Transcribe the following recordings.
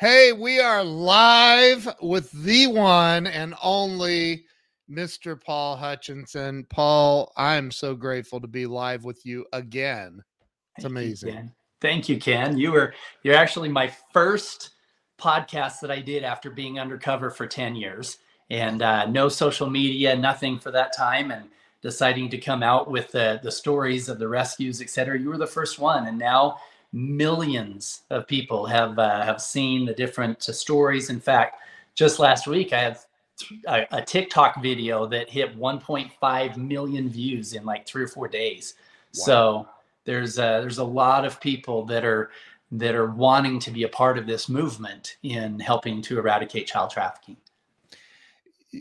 Hey, we are live with the one and only Mr. Paul Hutchinson. Paul, I'm so grateful to be live with you again. It's Thank amazing. You, Thank you, Ken. You were you're actually my first podcast that I did after being undercover for 10 years and uh, no social media, nothing for that time. And deciding to come out with the, the stories of the rescues, et cetera. You were the first one. And now millions of people have uh, have seen the different uh, stories. In fact, just last week I had a, a, TikTok video that hit 1.5 million views in like three or four days. Wow. So there's a, there's a lot of people that are that are wanting to be a part of this movement in helping to eradicate child trafficking.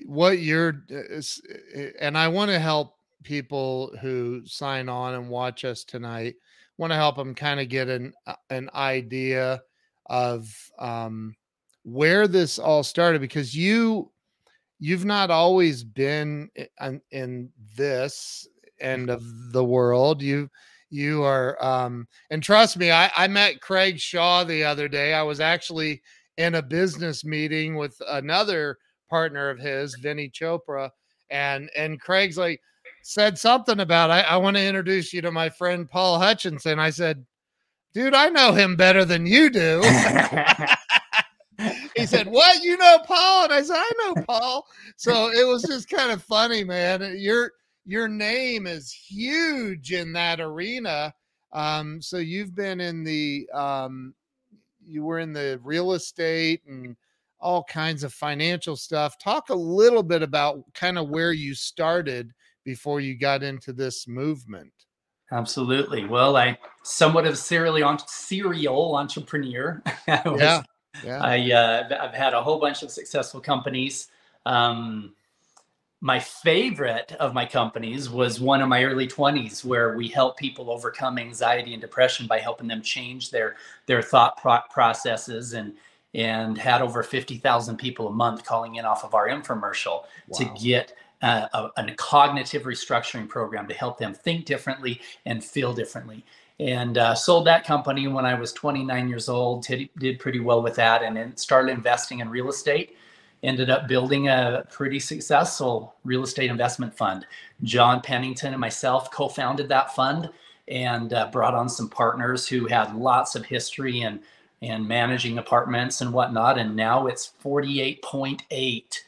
What you're uh, and I want to help people who sign on and watch us tonight want to help them kind of get an uh, an idea of um, where this all started because you you've not always been in, in this end of the world. You you are um and trust me I, I met craig shaw the other day. I was actually in a business meeting with another partner of his vinny chopra and and craig's like said something about I, I want to introduce you to my friend Paul Hutchinson. I said, dude, I know him better than you do. he said, What? You know Paul? And I said, I know Paul. So it was just kind of funny, man. Your your name is huge in that arena. Um, so you've been in the um you were in the real estate and all kinds of financial stuff. Talk a little bit about kind of where you started before you got into this movement? Absolutely. Well, I somewhat of a serial serial entrepreneur. was, yeah, yeah. I uh, I've had a whole bunch of successful companies. Um, my favorite of my companies was one of my early 20s where we help people overcome anxiety and depression by helping them change their their thought pro- processes and and had over 50,000 people a month calling in off of our infomercial wow. to get uh, a, a, cognitive restructuring program to help them think differently and feel differently. And uh, sold that company when I was 29 years old. Did, did pretty well with that, and then started investing in real estate. Ended up building a pretty successful real estate investment fund. John Pennington and myself co-founded that fund and uh, brought on some partners who had lots of history and and managing apartments and whatnot. And now it's 48.8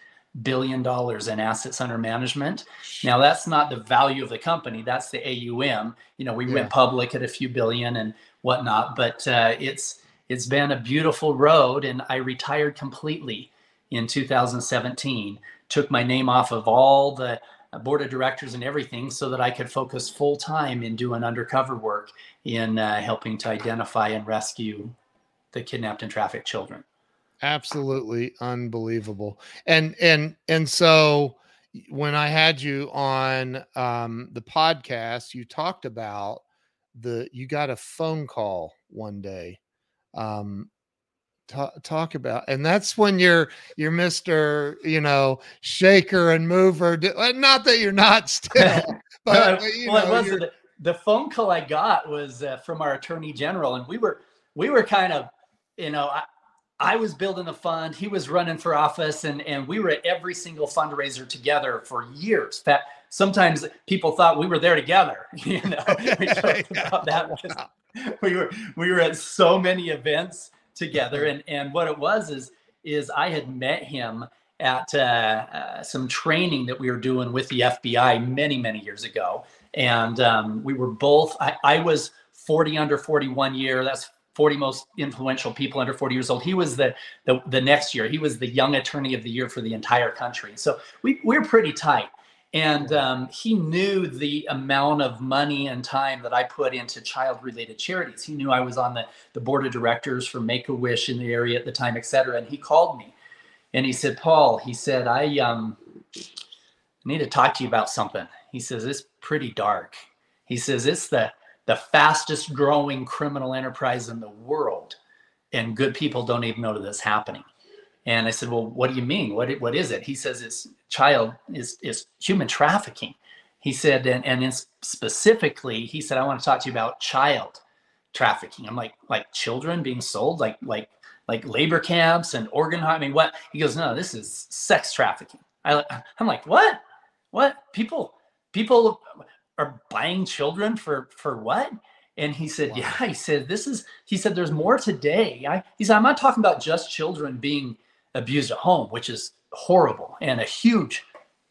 billion dollars in assets under management. Now that's not the value of the company; that's the AUM. You know, we yeah. went public at a few billion and whatnot, but uh, it's it's been a beautiful road. And I retired completely in 2017. Took my name off of all the board of directors and everything so that I could focus full time in doing undercover work in uh, helping to identify and rescue the kidnapped and trafficked children absolutely unbelievable. And and and so when i had you on um the podcast you talked about the you got a phone call one day um talk, talk about and that's when you're you're mr you know shaker and mover not that you're not still but you well, know, the, the, phone call i got was uh, from our attorney general and we were we were kind of you know I, I was building the fund, he was running for office, and, and we were at every single fundraiser together for years. That sometimes people thought we were there together. You know, we talked about that. We were we were at so many events together, and and what it was is is I had met him at uh, uh, some training that we were doing with the FBI many many years ago, and um, we were both. I, I was 40 under 41 year. That's 40 most influential people under 40 years old. He was the, the, the next year. He was the young attorney of the year for the entire country. So we we're pretty tight. And um, he knew the amount of money and time that I put into child-related charities. He knew I was on the, the board of directors for Make-A-Wish in the area at the time, et cetera. And he called me and he said, Paul, he said, I um, need to talk to you about something. He says, it's pretty dark. He says, it's the the fastest growing criminal enterprise in the world and good people don't even know that it's happening and i said well what do you mean what, what is it he says it's child is, is human trafficking he said and, and specifically he said i want to talk to you about child trafficking i'm like like children being sold like like like labor camps and organ. I mean, what? He goes, no, this is sex trafficking. I, I'm like, what? What? People, people are buying children for for what? And he said, wow. yeah. He said, this is. He said, there's more today. I, he said, I'm not talking about just children being abused at home, which is horrible and a huge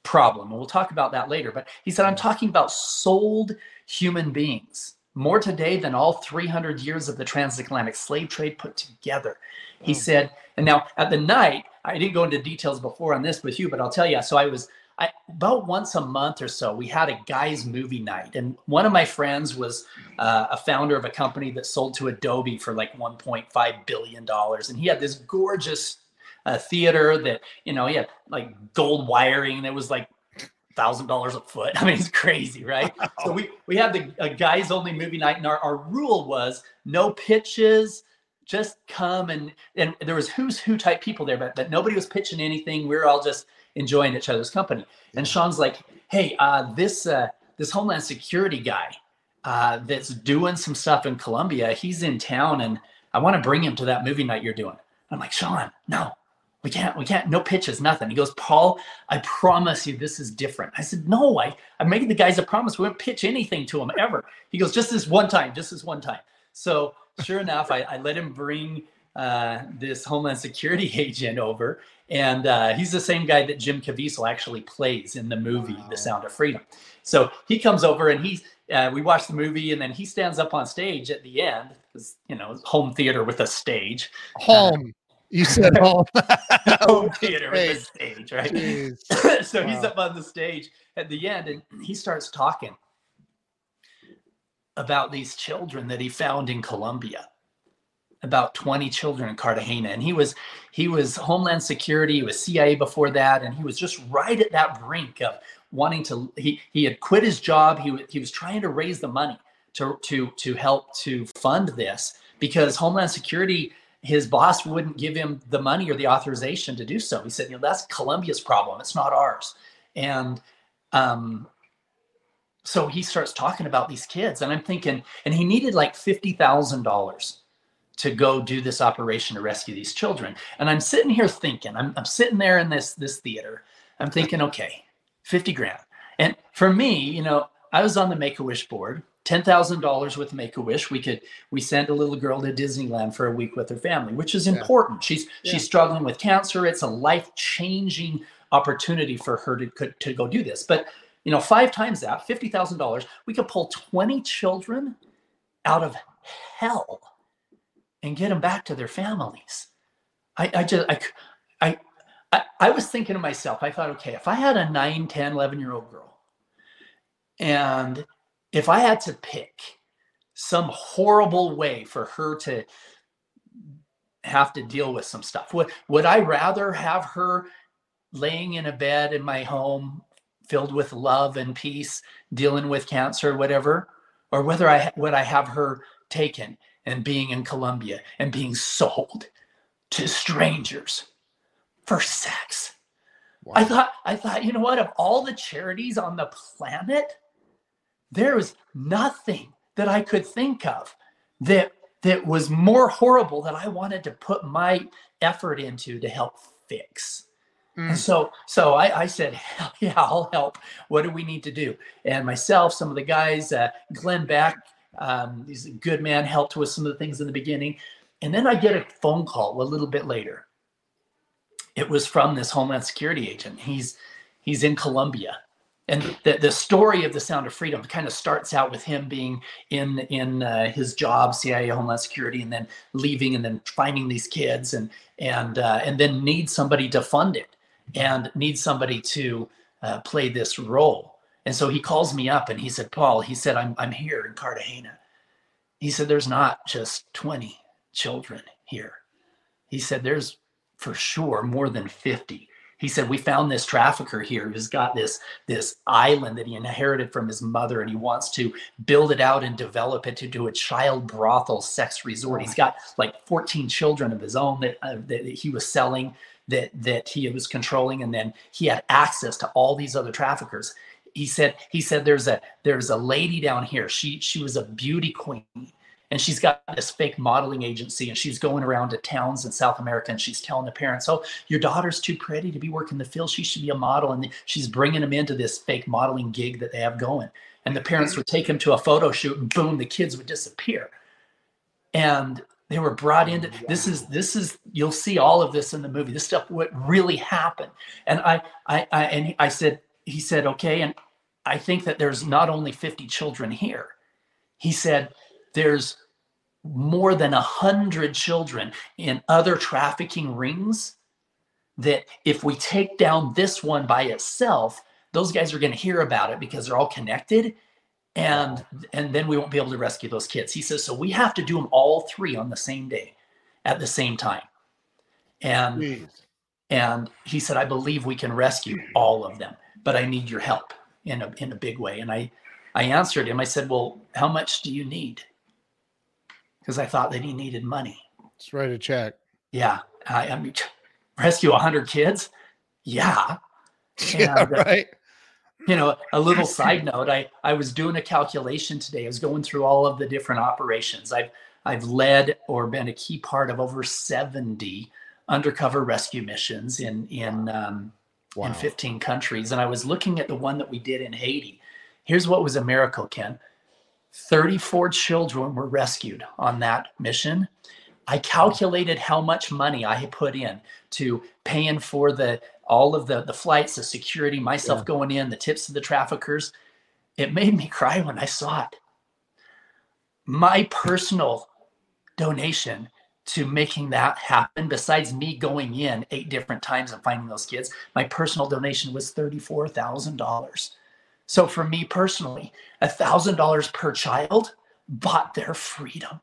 problem. And we'll talk about that later. But he said, I'm talking about sold human beings more today than all 300 years of the transatlantic slave trade put together. He mm. said, and now at the night, I didn't go into details before on this with you, but I'll tell you. So I was I, about once a month or so, we had a guys' movie night, and one of my friends was uh, a founder of a company that sold to Adobe for like 1.5 billion dollars, and he had this gorgeous uh, theater that you know he had like gold wiring. that was like thousand dollars a foot. I mean, it's crazy, right? so we we had the guys only movie night, and our, our rule was no pitches. Just come and and there was who's who type people there, but, but nobody was pitching anything. We were all just enjoying each other's company. And Sean's like, "Hey, uh, this uh, this Homeland Security guy uh, that's doing some stuff in Colombia, he's in town, and I want to bring him to that movie night you're doing." I'm like, "Sean, no, we can't, we can't, no pitches, nothing. He goes, Paul, I promise you this is different. I said, No, I, I made the guys a promise. We won't pitch anything to him ever. He goes, Just this one time, just this one time. So sure enough, I, I let him bring uh, this Homeland Security agent over. And uh, he's the same guy that Jim Caviezel actually plays in the movie wow. The Sound of Freedom. So he comes over and he's, uh, we watch the movie and then he stands up on stage at the end because, you know, home theater with a stage. Home. You said home. home theater with a stage, right? so wow. he's up on the stage at the end and he starts talking about these children that he found in Colombia. About 20 children in Cartagena. And he was he was Homeland Security, he was CIA before that, and he was just right at that brink of wanting to he he had quit his job. He, he was trying to raise the money to to to help to fund this because Homeland Security his boss wouldn't give him the money or the authorization to do so. He said, you know, that's Colombia's problem. It's not ours. And um, so he starts talking about these kids, and I'm thinking, and he needed like fifty thousand dollars to go do this operation to rescue these children. And I'm sitting here thinking, I'm, I'm sitting there in this this theater. I'm thinking, okay, fifty grand. And for me, you know, I was on the Make a Wish board ten thousand dollars with Make a Wish. We could we send a little girl to Disneyland for a week with her family, which is important. Yeah. She's yeah. she's struggling with cancer. It's a life changing opportunity for her to to go do this. But you know, five times that, fifty thousand dollars, we could pull twenty children out of hell and get them back to their families. I, I just I, I I I was thinking to myself, I thought, okay, if I had a 9, 10, 11 year old girl and if I had to pick some horrible way for her to have to deal with some stuff, would would I rather have her laying in a bed in my home filled with love and peace, dealing with cancer, or whatever, or whether I would I have her taken and being in Colombia and being sold to strangers for sex. Wow. I thought I thought, you know what, of all the charities on the planet, there was nothing that I could think of that that was more horrible that I wanted to put my effort into to help fix. Mm. And so, so I, I, said, Hell yeah, I'll help. What do we need to do? And myself, some of the guys, uh, Glenn Beck, um, he's a good man, helped with some of the things in the beginning. And then I get a phone call a little bit later. It was from this Homeland Security agent. He's he's in Colombia and the, the story of the sound of freedom kind of starts out with him being in in uh, his job cia homeland security and then leaving and then finding these kids and and uh, and then needs somebody to fund it and needs somebody to uh, play this role and so he calls me up and he said paul he said i'm, I'm here in cartagena. He said there's not just 20 children here. He said there's for sure more than 50 he said we found this trafficker here who's got this this island that he inherited from his mother and he wants to build it out and develop it to do a child brothel sex resort. He's got like 14 children of his own that, uh, that he was selling that that he was controlling. And then he had access to all these other traffickers he said he said there's a there's a lady down here. She she was a beauty queen and she's got this fake modeling agency and she's going around to towns in south america and she's telling the parents oh your daughter's too pretty to be working the field. She should be a model. And she's bringing them into this fake modeling gig that they have going. And the parents would take them to a photo shoot and boom the kids would disappear. And they were brought into this is this is you'll see all of this in the movie. This stuff what really happened. And i i, I and i said he said okay. And i think that there's not only 50 children here. He said there's more than a hundred children in other trafficking rings that if we take down this one by itself those guys are going to hear about it because they're all connected and and then we won't be able to rescue those kids. He says so we have to do them all three on the same day at the same time. And Jeez. and he said i believe we can rescue all of them but i need your help in a in a big way. And i i answered him. I said well how much do you need? Because i thought that he needed money. Let's write a check. Yeah. I, I mean rescue 100 kids? Yeah. Yeah, and, uh, right. you know a little side note i i was doing a calculation today. I was going through all of the different operations. I've i've led or been a key part of over 70 undercover rescue missions in in um, wow. in 15 countries and i was looking at the one that we did in haiti here's what was a miracle ken 34 children were rescued on that mission I calculated how much money I had put in to paying for the all of the the flights, the security, myself yeah. going in, the tips to the traffickers. It made me cry when I saw it. My personal donation to making that happen, besides me going in eight different times and finding those kids, my personal donation was $34,000. So for me personally, $1,000 per child bought their freedom.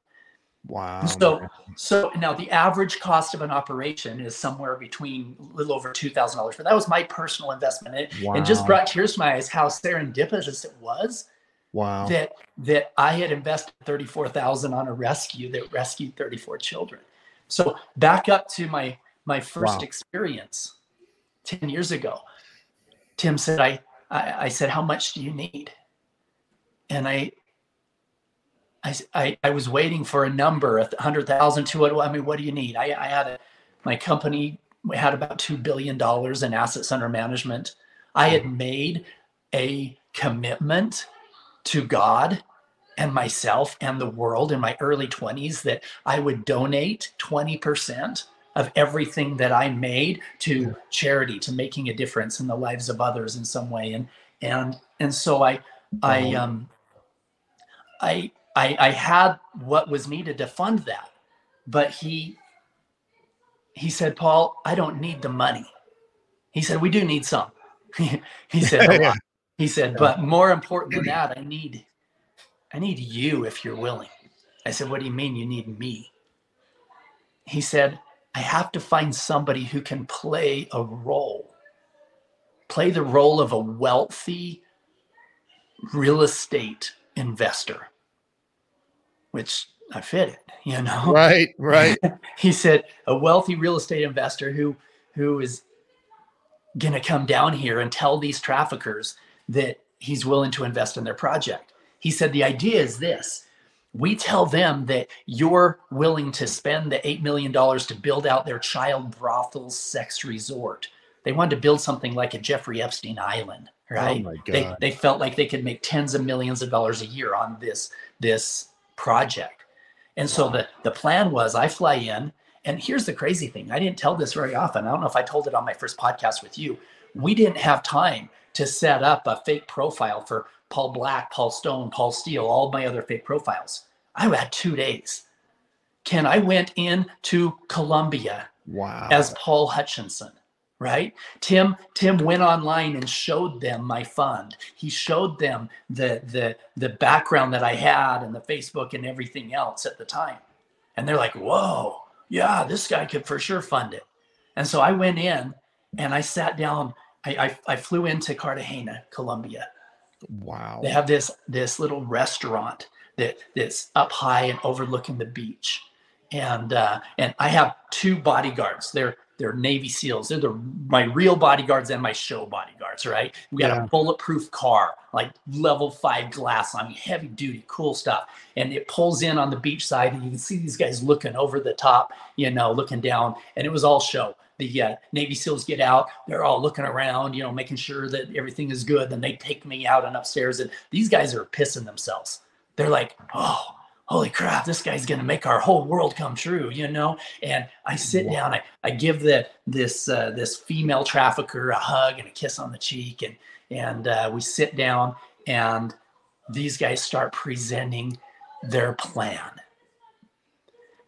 Wow. So so now the average cost of an operation is somewhere between a little over two thousand dollars. But that was my personal investment. It, wow. and just brought tears to my eyes how serendipitous it was. Wow. That that I had invested thirty four thousand on a rescue that rescued thirty four children. So back up to my my first wow. experience ten years ago. Tim said, I, I I said, how much do you need? And I I, I, I was waiting for a number, a hundred thousand, two hundred. I mean, what do you need? I, I had a, my company had about two billion dollars in assets under management. I had mm-hmm. made a commitment to God and myself and the world in my early 20s that I would donate 20% of everything that I made to charity, to making a difference in the lives of others in some way. And and and so I I um I I, I had what was needed to fund that. But he he said, Paul, I don't need the money. He said, we do need some. he said. he said, but more important than that, I need I need you if you're willing. I said, what do you mean you need me? He said, I have to find somebody who can play a role, play the role of a wealthy real estate investor which I fit it, you know. Right, right. he said a wealthy real estate investor who who is going to come down here and tell these traffickers that he's willing to invest in their project. He said the idea is this. We tell them that you're willing to spend the $8 million to build out their child brothel sex resort. They wanted to build something like a Jeffrey Epstein Island, oh right? Oh they, they felt like they could make tens of millions of dollars a year on this, this project. And so the the plan was I fly in, and here's the crazy thing. I didn't tell this very often. I don't know if I told it on my first podcast with you. We didn't have time to set up a fake profile for Paul Black, Paul Stone, Paul Steele, all my other fake profiles. I had two days. Ken, I went in to Colombia wow. as Paul Hutchinson right tim tim went online and showed them my fund he showed them the the the background that i had and the facebook and everything else at the time and they're like whoa yeah this guy could for sure fund it and so i went in and i sat down i i, I flew into cartagena colombia wow they have this this little restaurant that that's up high and overlooking the beach and uh and i have two bodyguards they're they're Navy SEALs. They're the, my real bodyguards and my show bodyguards, right? We got yeah. a bulletproof car, like level five glass on heavy duty, cool stuff. And it pulls in on the beach side, and you can see these guys looking over the top, you know, looking down. And it was all show. The uh, Navy SEALs get out, they're all looking around, you know, making sure that everything is good. Then they take me out and upstairs, and these guys are pissing themselves. They're like, oh, holy crap, this guy's going to make our whole world come true, you know? And I sit wow. down, I, I give the, this, uh, this female trafficker a hug and a kiss on the cheek. And, and uh, we sit down and these guys start presenting their plan.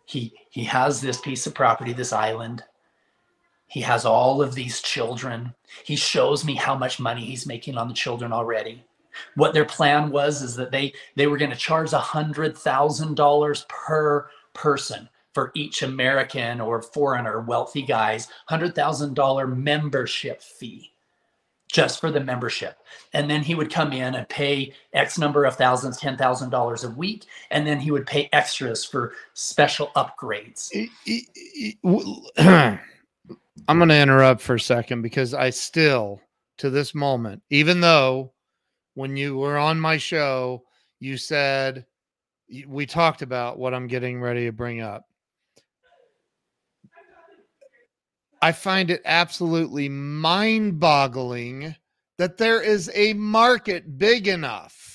He, he has this piece of property, this island. He has all of these children. He shows me how much money he's making on the children already what their plan was is that they they were going to charge a hundred thousand dollars per person for each American or foreigner wealthy guys, hundred thousand dollar membership fee just for the membership. And then he would come in and pay X number of thousands, ten thousand dollars a week, and then he would pay extras for special upgrades. I'm going to interrupt for a second because I still, to this moment, even though when you were on my show, you said we talked about what I'm getting ready to bring up. I find it absolutely mind boggling that there is a market big enough.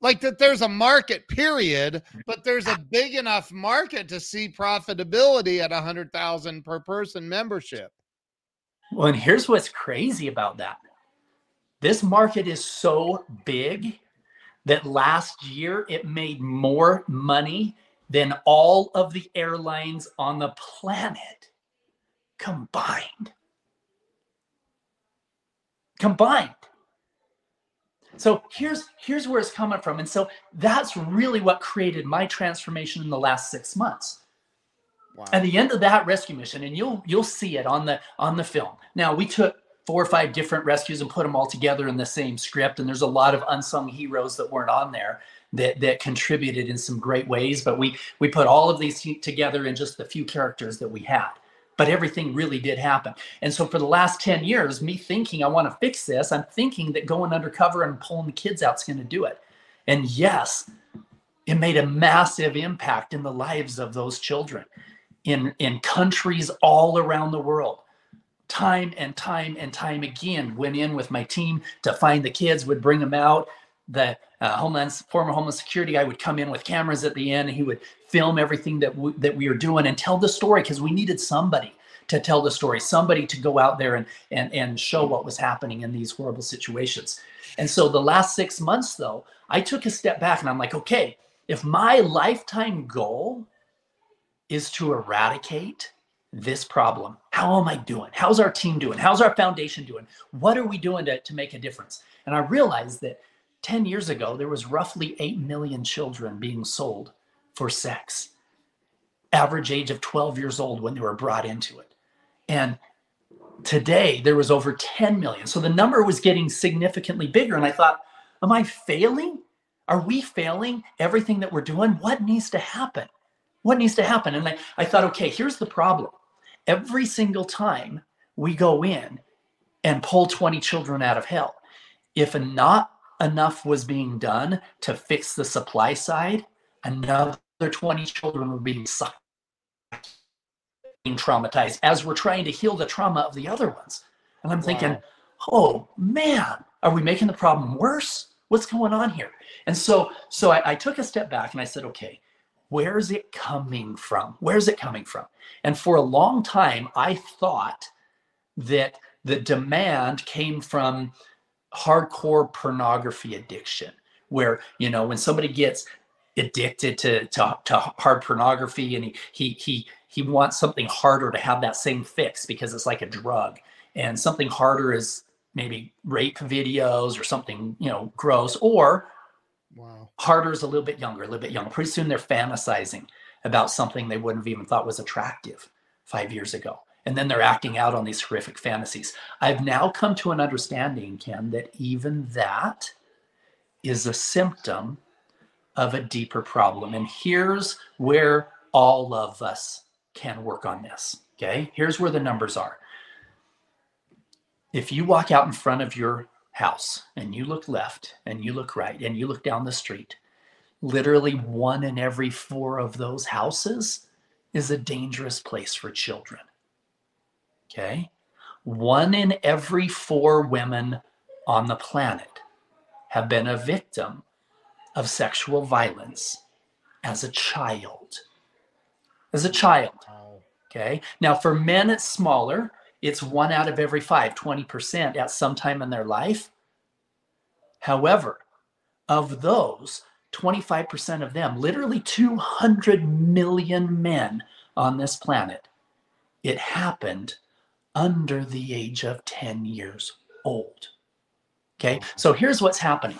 Like that there's a market period, mm-hmm. but there's a big enough market to see profitability at a hundred thousand per person membership. Well, and here's what's crazy about that. This market is so big that last year it made more money than all of the airlines on the planet combined. Combined. So here's here's where it's coming from. And so that's really what created my transformation in the last 6 months. Wow. At the end of that rescue mission and you'll you'll see it on the on the film. Now we took four or five different rescues and put them all together in the same script. And there's a lot of unsung heroes that weren't on there that that contributed in some great ways. But we we put all of these together in just the few characters that we had. But everything really did happen. And so for the last 10 years, me thinking I want to fix this, I'm thinking that going undercover and pulling the kids out is going to do it. And yes, it made a massive impact in the lives of those children in, in countries all around the world time and time and time again went in with my team to find the kids would bring them out the uh, homeland former homeland security guy would come in with cameras at the end and he would film everything that w- that we were doing and tell the story because we needed somebody to tell the story somebody to go out there and and and show what was happening in these horrible situations and so the last six months though i took a step back and i'm like okay if my lifetime goal is to eradicate this problem? How am I doing? How's our team doing? How's our foundation doing? What are we doing to, to make a difference? And I realized that 10 years ago, there was roughly 8 million children being sold for sex, average age of 12 years old when they were brought into it. And today, there was over 10 million. So the number was getting significantly bigger. And I thought, am I failing? Are we failing everything that we're doing? What needs to happen? What needs to happen? And I, I thought, okay, here's the problem every single time we go in and pull 20 children out of hell, if not enough was being done to fix the supply side, another 20 children were being sucked, being traumatized as we're trying to heal the trauma of the other ones. And I'm wow. thinking, oh man, are we making the problem worse? What's going on here? And so, so I, I took a step back and I said, okay, where's it coming from? Where's it coming from? And for a long time, I thought that the demand came from hardcore pornography addiction, where, you know, when somebody gets addicted to, to, to hard pornography and he, he, he, he wants something harder to have that same fix because it's like a drug. And something harder is maybe rape videos or something, you know, gross, or Wow. Harder is a little bit younger, a little bit younger. Pretty soon they're fantasizing about something they wouldn't have even thought was attractive five years ago. And then they're acting out on these horrific fantasies. I've now come to an understanding, Ken, that even that is a symptom of a deeper problem. And here's where all of us can work on this. Okay, here's where the numbers are. If you walk out in front of your house and you look left and you look right and you look down the street, literally one in every four of those houses is a dangerous place for children. Okay, one in every four women on the planet have been a victim of sexual violence as a child. As a child. Okay. Now, for men, it's smaller. It's one out of every five, 20% at some time in their life. However, of those, 25% of them, literally 200 million men on this planet, it happened under the age of 10 years old. Okay. Oh. So here's what's happening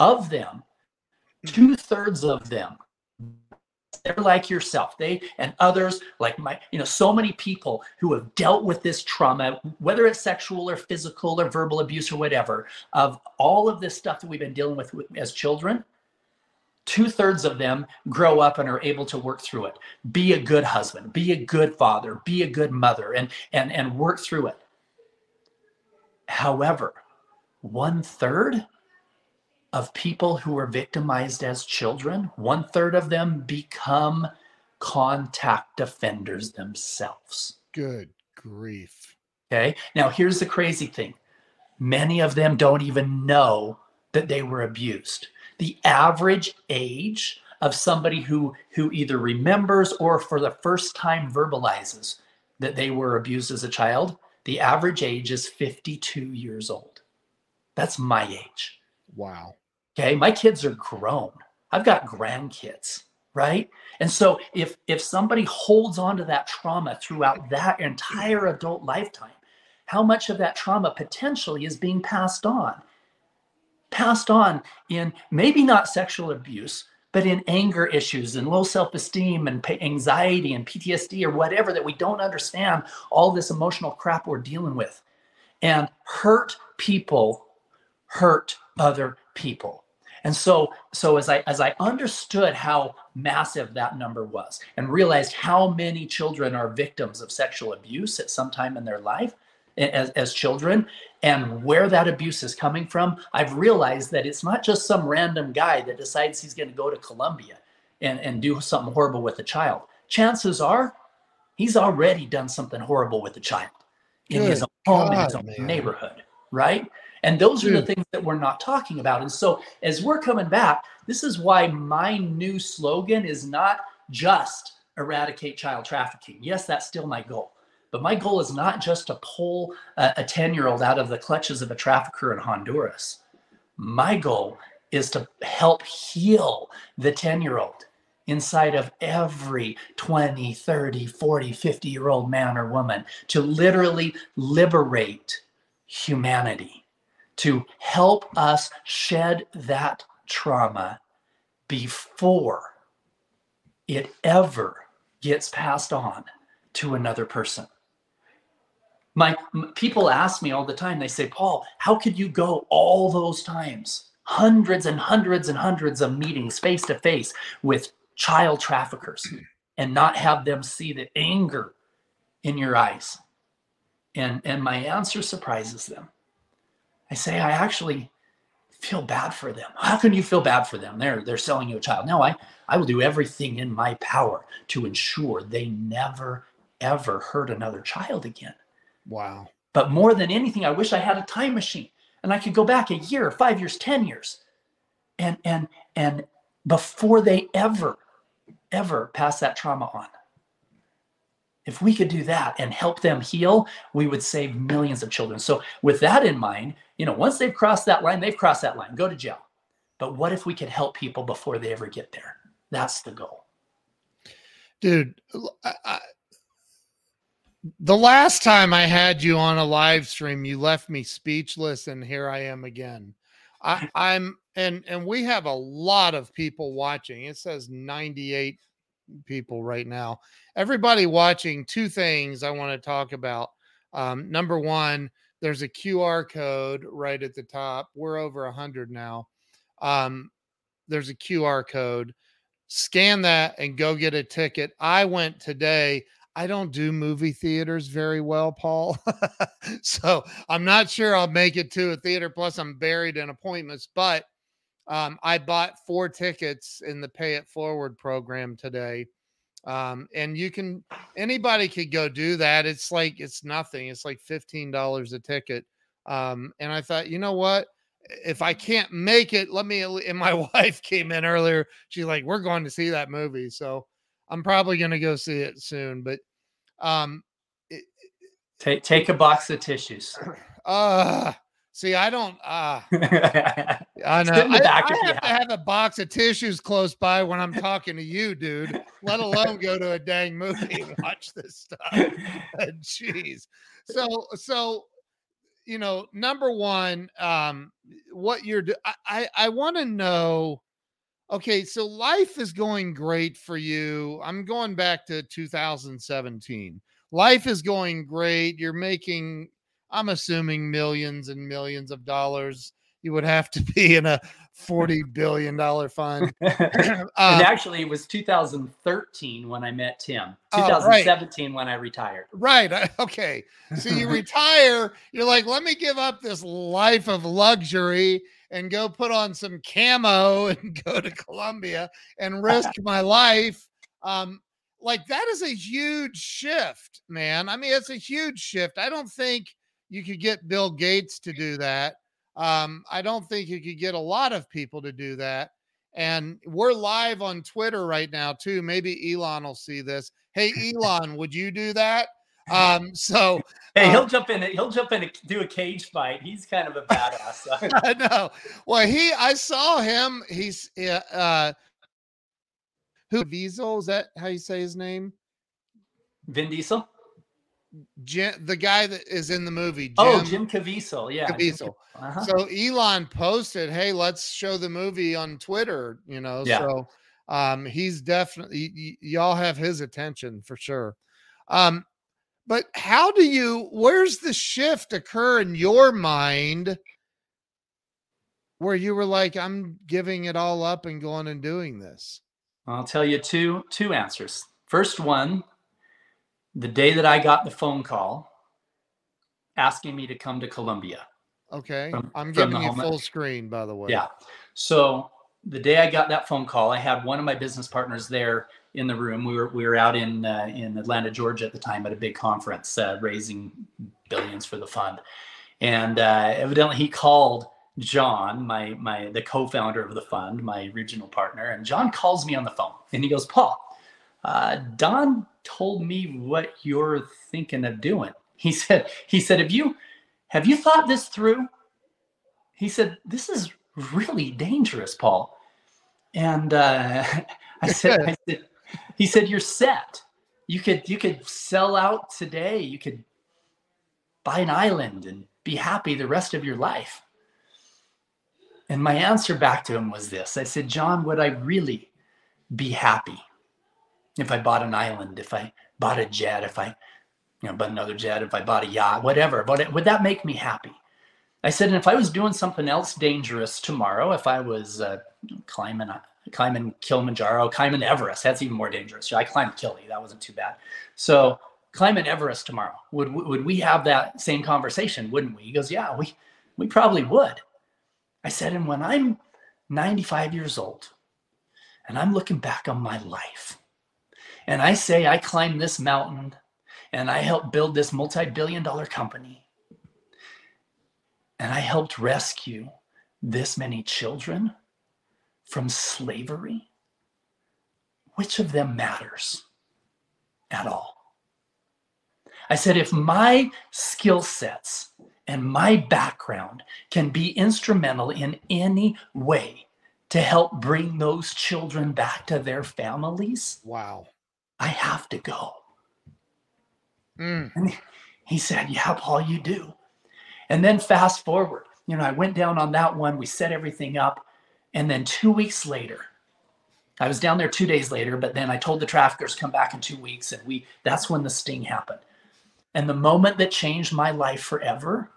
of them, mm. two thirds of them they're like yourself they and others like my you know so many people who have dealt with this trauma whether it's sexual or physical or verbal abuse or whatever of all of this stuff that we've been dealing with as children two-thirds of them grow up and are able to work through it be a good husband be a good father be a good mother and and and work through it however one third of people who were victimized as children, one third of them become contact offenders themselves. Good grief. Okay. Now, here's the crazy thing many of them don't even know that they were abused. The average age of somebody who, who either remembers or for the first time verbalizes that they were abused as a child, the average age is 52 years old. That's my age. Wow. Okay. My kids are grown. I've got grandkids, right? And so if if somebody holds on to that trauma throughout that entire adult lifetime, how much of that trauma potentially is being passed on? Passed on in maybe not sexual abuse, but in anger issues and low self-esteem and anxiety and PTSD or whatever that we don't understand all this emotional crap we're dealing with. And hurt people hurt other people. And so, so as I as I understood how massive that number was and realized how many children are victims of sexual abuse at some time in their life as, as children and where that abuse is coming from, I've realized that it's not just some random guy that decides he's going to go to Colombia and, and do something horrible with a child. Chances are he's already done something horrible with a child in Good his own home, in his own man. neighborhood, right? And those are the things that we're not talking about. And so as we're coming back, this is why my new slogan is not just eradicate child trafficking. Yes, that's still my goal. But my goal is not just to pull a 10 year old out of the clutches of a trafficker in Honduras. My goal is to help heal the 10 year old inside of every 20, 30, 40, 50 year old man or woman to literally liberate humanity to help us shed that trauma before it ever gets passed on to another person. My people ask me all the time, they say, Paul, how could you go all those times? Hundreds and hundreds and hundreds of meetings face to face with child traffickers and not have them see the anger in your eyes. And, and my answer surprises them. I say, I actually feel bad for them. How can you feel bad for them? They're they're selling you a child. No, I I will do everything in my power to ensure they never ever hurt another child again. Wow. But more than anything, I wish I had a time machine and I could go back a year, 5 years, 10 years. And and and before they ever ever pass that trauma on. If we could do that and help them heal, we would save millions of children. So, with that in mind, you know, once they've crossed that line, they've crossed that line, go to jail. But what if we could help people before they ever get there? That's the goal. Dude, I, I, the last time I had you on a live stream, you left me speechless, and here I am again. I, I'm and and we have a lot of people watching. It says 98 people right now. Everybody watching, two things I want to talk about. Um, number one, there's a QR code right at the top. We're over 100 now. Um, there's a QR code. Scan that and go get a ticket. I went today. I don't do movie theaters very well, Paul. so I'm not sure I'll make it to a theater. Plus, I'm buried in appointments. But um, I bought four tickets in the Pay It Forward program today. Um, and you can, anybody could go do that. It's like, it's nothing. It's like $15 a ticket. Um, and I thought, you know what? If I can't make it, let me. And my wife came in earlier. She's like, we're going to see that movie. So I'm probably going to go see it soon. But um, it, take take a box of tissues. Uh see, I don't. Uh, I know. I, I have to have a box of tissues close by when I'm talking to you, dude. Let alone go to a dang movie and watch this stuff. Jeez. So so you know, number one, um, what you're. Do- I I, I want to know Okay, so life is going great for you. I'm going back to 2017. Life is going great. You're making, I'm assuming, millions and millions of dollars. You would have to be in a $40 billion fund. and um, actually, it was 2013 when I met Tim, 2017 oh, right. when I retired. Right. Okay. So you retire, you're like, let me give up this life of luxury and go put on some camo and go to Colombia and risk my life. Um, like that is a huge shift, man. I mean, it's a huge shift. I don't think you could get Bill Gates to do that. Um, I don't think you could get a lot of people to do that. And we're live on Twitter right now, too. Maybe Elon will see this. Hey, Elon, would you do that? Um, so hey, he'll um, jump in. He'll jump in and do a cage fight. He's kind of a badass. I know. Well, he, I saw him. He's uh, who Diesel? Is that how you say his name? Vin Diesel. Jim, the guy that is in the movie. Oh, Jim, oh, Jim Caviezel. Yeah. Caviezel. Uh-huh. So Elon posted, "Hey, let's show the movie on Twitter." You know, yeah. so um, he's definitely y- y'all have his attention for sure. Um, but how do you, where's the shift occur in your mind where you were like, I'm giving it all up and going and doing this? I'll tell you two two answers. First one, the day that I got the phone call asking me to come to Colombia. Okay. From, I'm giving you full screen, by the way. Yeah. So the day I got that phone call, I had one of my business partners there in the room. We were we were out in uh, in Atlanta, Georgia at the time at a big conference uh, raising billions for the fund, and uh, evidently he called John, my my the co-founder of the fund, my regional partner, and John calls me on the phone and he goes, Paul, uh, Don told me what you're thinking of doing. He said he said have you have you thought this through? He said this is really dangerous, Paul. And uh, I said, I said, he said, "You're set. You could you could sell out today. You could buy an island and be happy the rest of your life." And my answer back to him was this: I said, "John, would I really be happy if I bought an island? If I bought a jet? If I, you know, bought another jet? If I bought a yacht? Whatever? But would that make me happy?" I said, and if I was doing something else dangerous tomorrow, if I was uh, climbing climbing Kilimanjaro, climbing Everest. That's even more dangerous. I climbed Kili. That wasn't too bad. So climbing Everest tomorrow. Would would we have that same conversation? Wouldn't we? He goes, yeah, we we probably would. I said, and when I'm 95 years old, and I'm looking back on my life, and I say I climbed this mountain, and I helped build this multi-billion-dollar company, and I helped rescue this many children from slavery, which of them matters at all? I said, if my skill sets and my background can be instrumental in any way to help bring those children back to their families, wow, I have to go. Mm. And he said, Yeah, Paul, you do. And then fast forward, you know, I went down on that one. We set everything up. And then two weeks later, I was down there two days later, but then I told the traffickers come back in two weeks, and we that's when the sting happened. And the moment that changed my life forever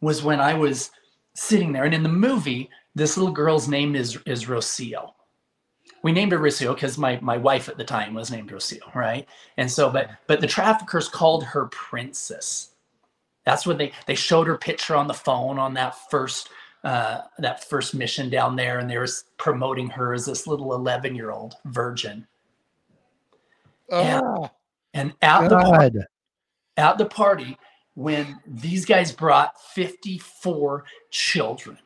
was when I was sitting there. And in the movie, this little girl's name is is Rocio. we named her Rocio because my my wife at the time was named Rocio, right? And so, but but the traffickers called her Princess. That's when they they showed her picture on the phone on that first uh, that first mission down there, and they were promoting her as this little eleven year old virgin. Oh, and, and at God. the party, at the party, when these guys brought fifty four children,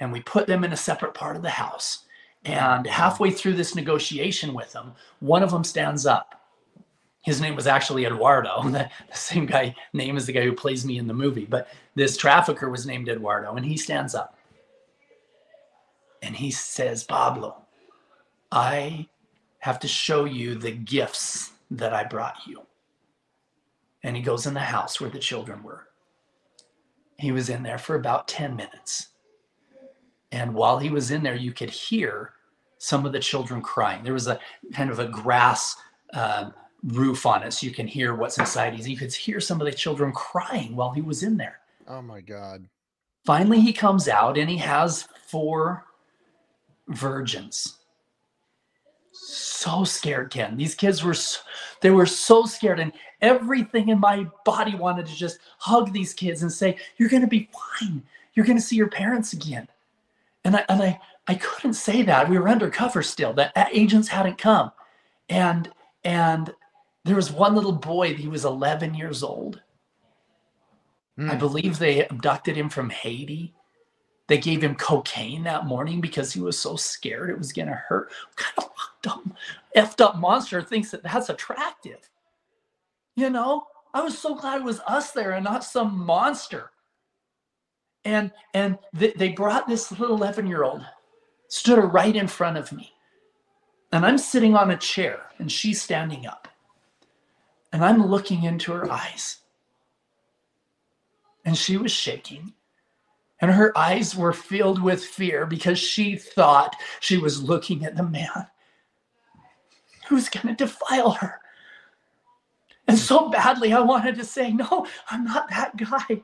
and we put them in a separate part of the house, and halfway through this negotiation with them, one of them stands up his name was actually Eduardo, the, the, same guy name as the guy who plays me in the movie. But this trafficker was named Eduardo, and he stands up and he says, Pablo, I have to show you the gifts that I brought you. And he goes in the house where the children were. He was in there for about 10 minutes. And while he was in there, you could hear some of the children crying. There was a kind of a grass uh, roof on it so you can hear what's inside. You could hear some of the children crying while he was in there. Oh my God. Finally, he comes out and he has four virgins. So scared, Ken. These kids were, so, they were so scared, and everything in my body wanted to just hug these kids and say, "You're going to be fine. You're going to see your parents again." And I and I I couldn't say that. We were undercover still. The agents hadn't come, and and there was one little boy, he was 11 years old. Mm. I believe they abducted him from Haiti. They gave him cocaine that morning because he was so scared it was going to hurt. What kind of fucked up, effed up monster thinks that that's attractive? You know, I was so glad it was us there and not some monster. And and th- they brought this little 11 year old, stood her right in front of me. And I'm sitting on a chair and she's standing up. And I'm looking into her eyes. And she was shaking. And her eyes were filled with fear because she thought she was looking at the man who's going to defile her. And so badly, I wanted to say, No, I'm not that guy.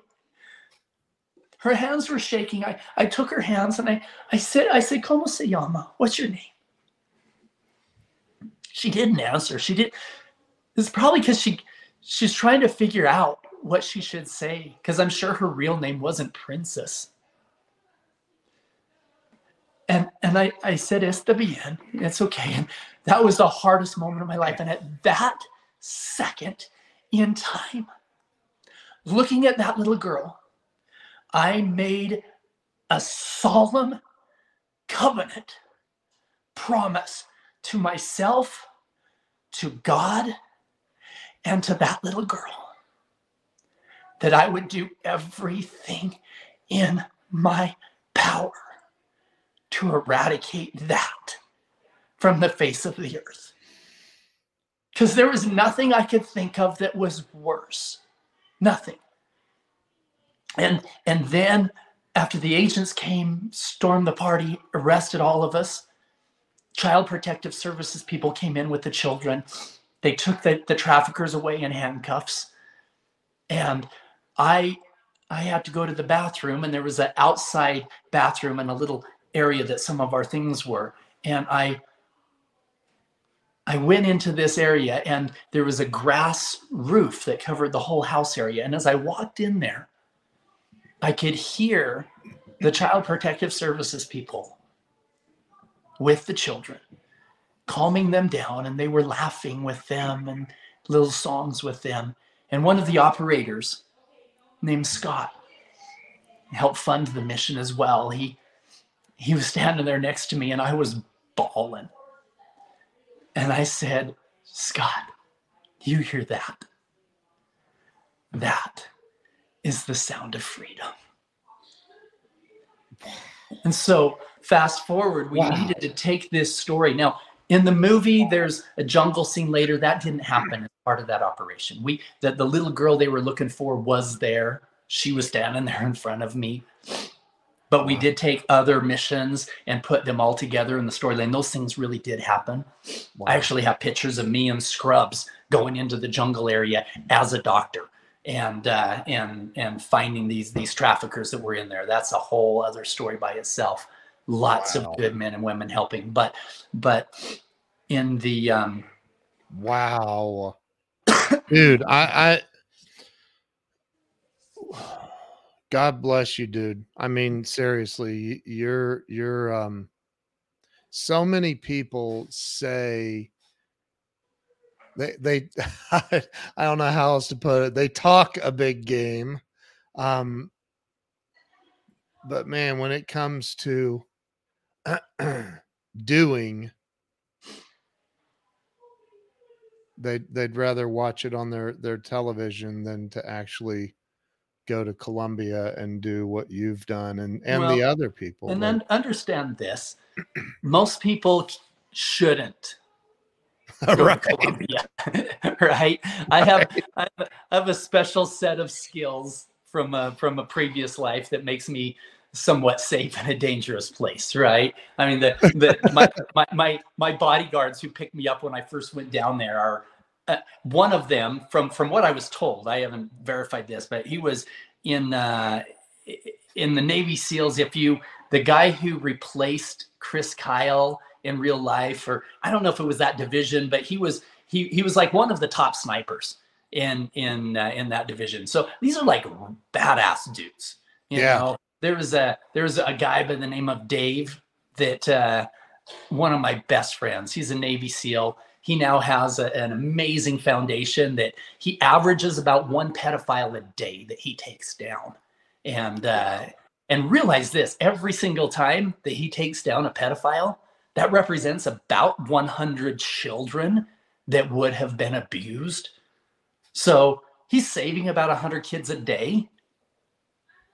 Her hands were shaking. I, I took her hands and I, I said, I said, ¿Cómo se llama? What's your name? She didn't answer. She did. It's probably because she she's trying to figure out what she should say because I'm sure her real name wasn't Princess. And and I, I said, Está bien, it's okay. And that was the hardest moment of my life. And at that second in time, looking at that little girl, I made a solemn covenant promise to myself, to God, and to that little girl that I would do everything in my power to eradicate that from the face of the earth. Because there was nothing I could think of that was worse. Nothing. And and then after the agents came, stormed the party, arrested all of us, child protective services people came in with the children they took the, the traffickers away in handcuffs. And I I had to go to the bathroom, and there was an outside bathroom and a little area that some of our things were. And I I went into this area and there was a grass roof that covered the whole house area. And as I walked in there, I could hear the child protective services people with the children calming them down and they were laughing with them and little songs with them. And one of the operators named Scott helped fund the mission as well. He he was standing there next to me and I was bawling. And I said, Scott, you hear that? That is the sound of freedom. And so, fast forward, we wow. needed to take this story. Now, in the movie, there's a jungle scene later. That didn't happen as part of that operation. We that the little girl they were looking for was there. She was standing there in front of me. But we did take other missions and put them all together in the storyline. Those things really did happen. Wow. I actually have pictures of me and Scrubs going into the jungle area as a doctor and uh, and and finding these these traffickers that were in there. That's a whole other story by itself. Lots wow. of good men and women helping. But but in the um, wow, dude, I, I God bless you, dude. I mean, seriously, you're you're um so many people say they they I don't know how else to put it. They talk a big game. Um but man, when it comes to doing they'd they'd rather watch it on their their television than to actually go to Colombia and do what you've done and and well, the other people. And then understand this: most people shouldn't go right. to Colombia, right? I have I have a special set of skills from a, from a previous life that makes me somewhat safe in a dangerous place, right? I mean, the, the my, my, my, my bodyguards who picked me up when I first went down there are uh, one of them from, from what I was told, I haven't verified this, but he was in, uh, in the Navy SEALs. If you, the guy who replaced Chris Kyle in real life, or I don't know if it was that division, but he was, he, he was like one of the top snipers in, in, uh, in that division. So these are like badass dudes. yeah. Know? There was a there was a guy by the name of Dave that uh, one of my best friends. He's a Navy SEAL. He now has a, an amazing foundation that he averages about one pedophile a day that he takes down, and uh, and realize this: every single time that he takes down a pedophile, that represents about 100 children that would have been abused. So he's saving about 100 kids a day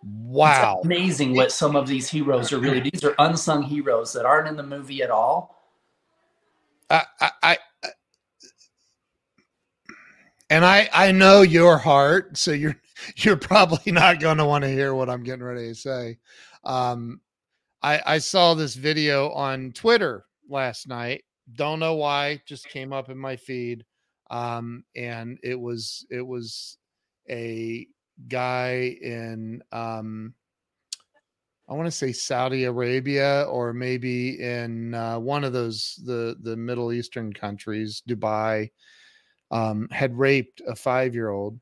Wow. It's amazing what some of these heroes are really. These are unsung heroes that aren't in the movie at all. I, I, I and I I know your heart, so you're you're probably not going to want to hear what I'm getting ready to say. Um, I I saw this video on Twitter last night. Don't know why, just came up in my feed, um, and it was it was a guy in um I want to say Saudi Arabia or maybe in uh, one of those the the Middle Eastern countries, Dubai, um, had raped a five year old,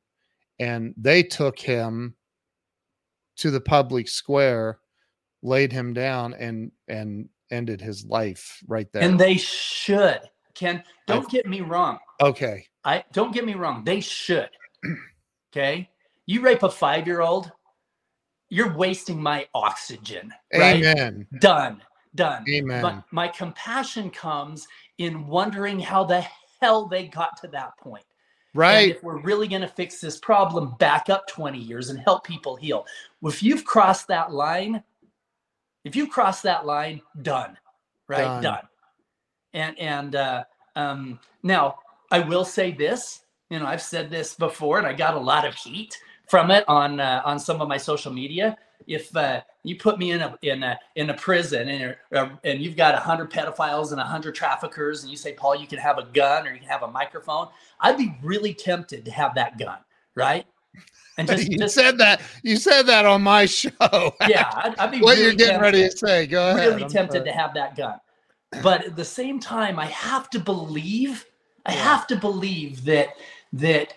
and they took him to the public square, laid him down, and and ended his life right there. And they should. Ken, don't I, get me wrong. Okay. I don't get me wrong. They should. Okay. You rape a five year old, you're wasting my oxygen. Right? Amen. Done. Done. Amen. But my compassion comes in wondering how the hell they got to that point. Right. And if we're really going to fix this problem, back up 20 years and help people heal. If you've crossed that line, if you cross that line, done. Right? Done. done. And and uh, um, now I will say this. You know, I've said this before, and I got a lot of heat from it on uh, on some of my social media. If uh, you put me in a in a in a prison and uh, and you've got a hundred pedophiles and a hundred traffickers, and you say, Paul, you can have a gun or you can have a microphone, I'd be really tempted to have that gun, right? And just, you just, said that you said that on my show. yeah, I'd, I'd be what really you're getting tempted, ready to say. Go ahead. Really I'm tempted sorry. to have that gun, but at the same time, I have to believe. I have to believe that that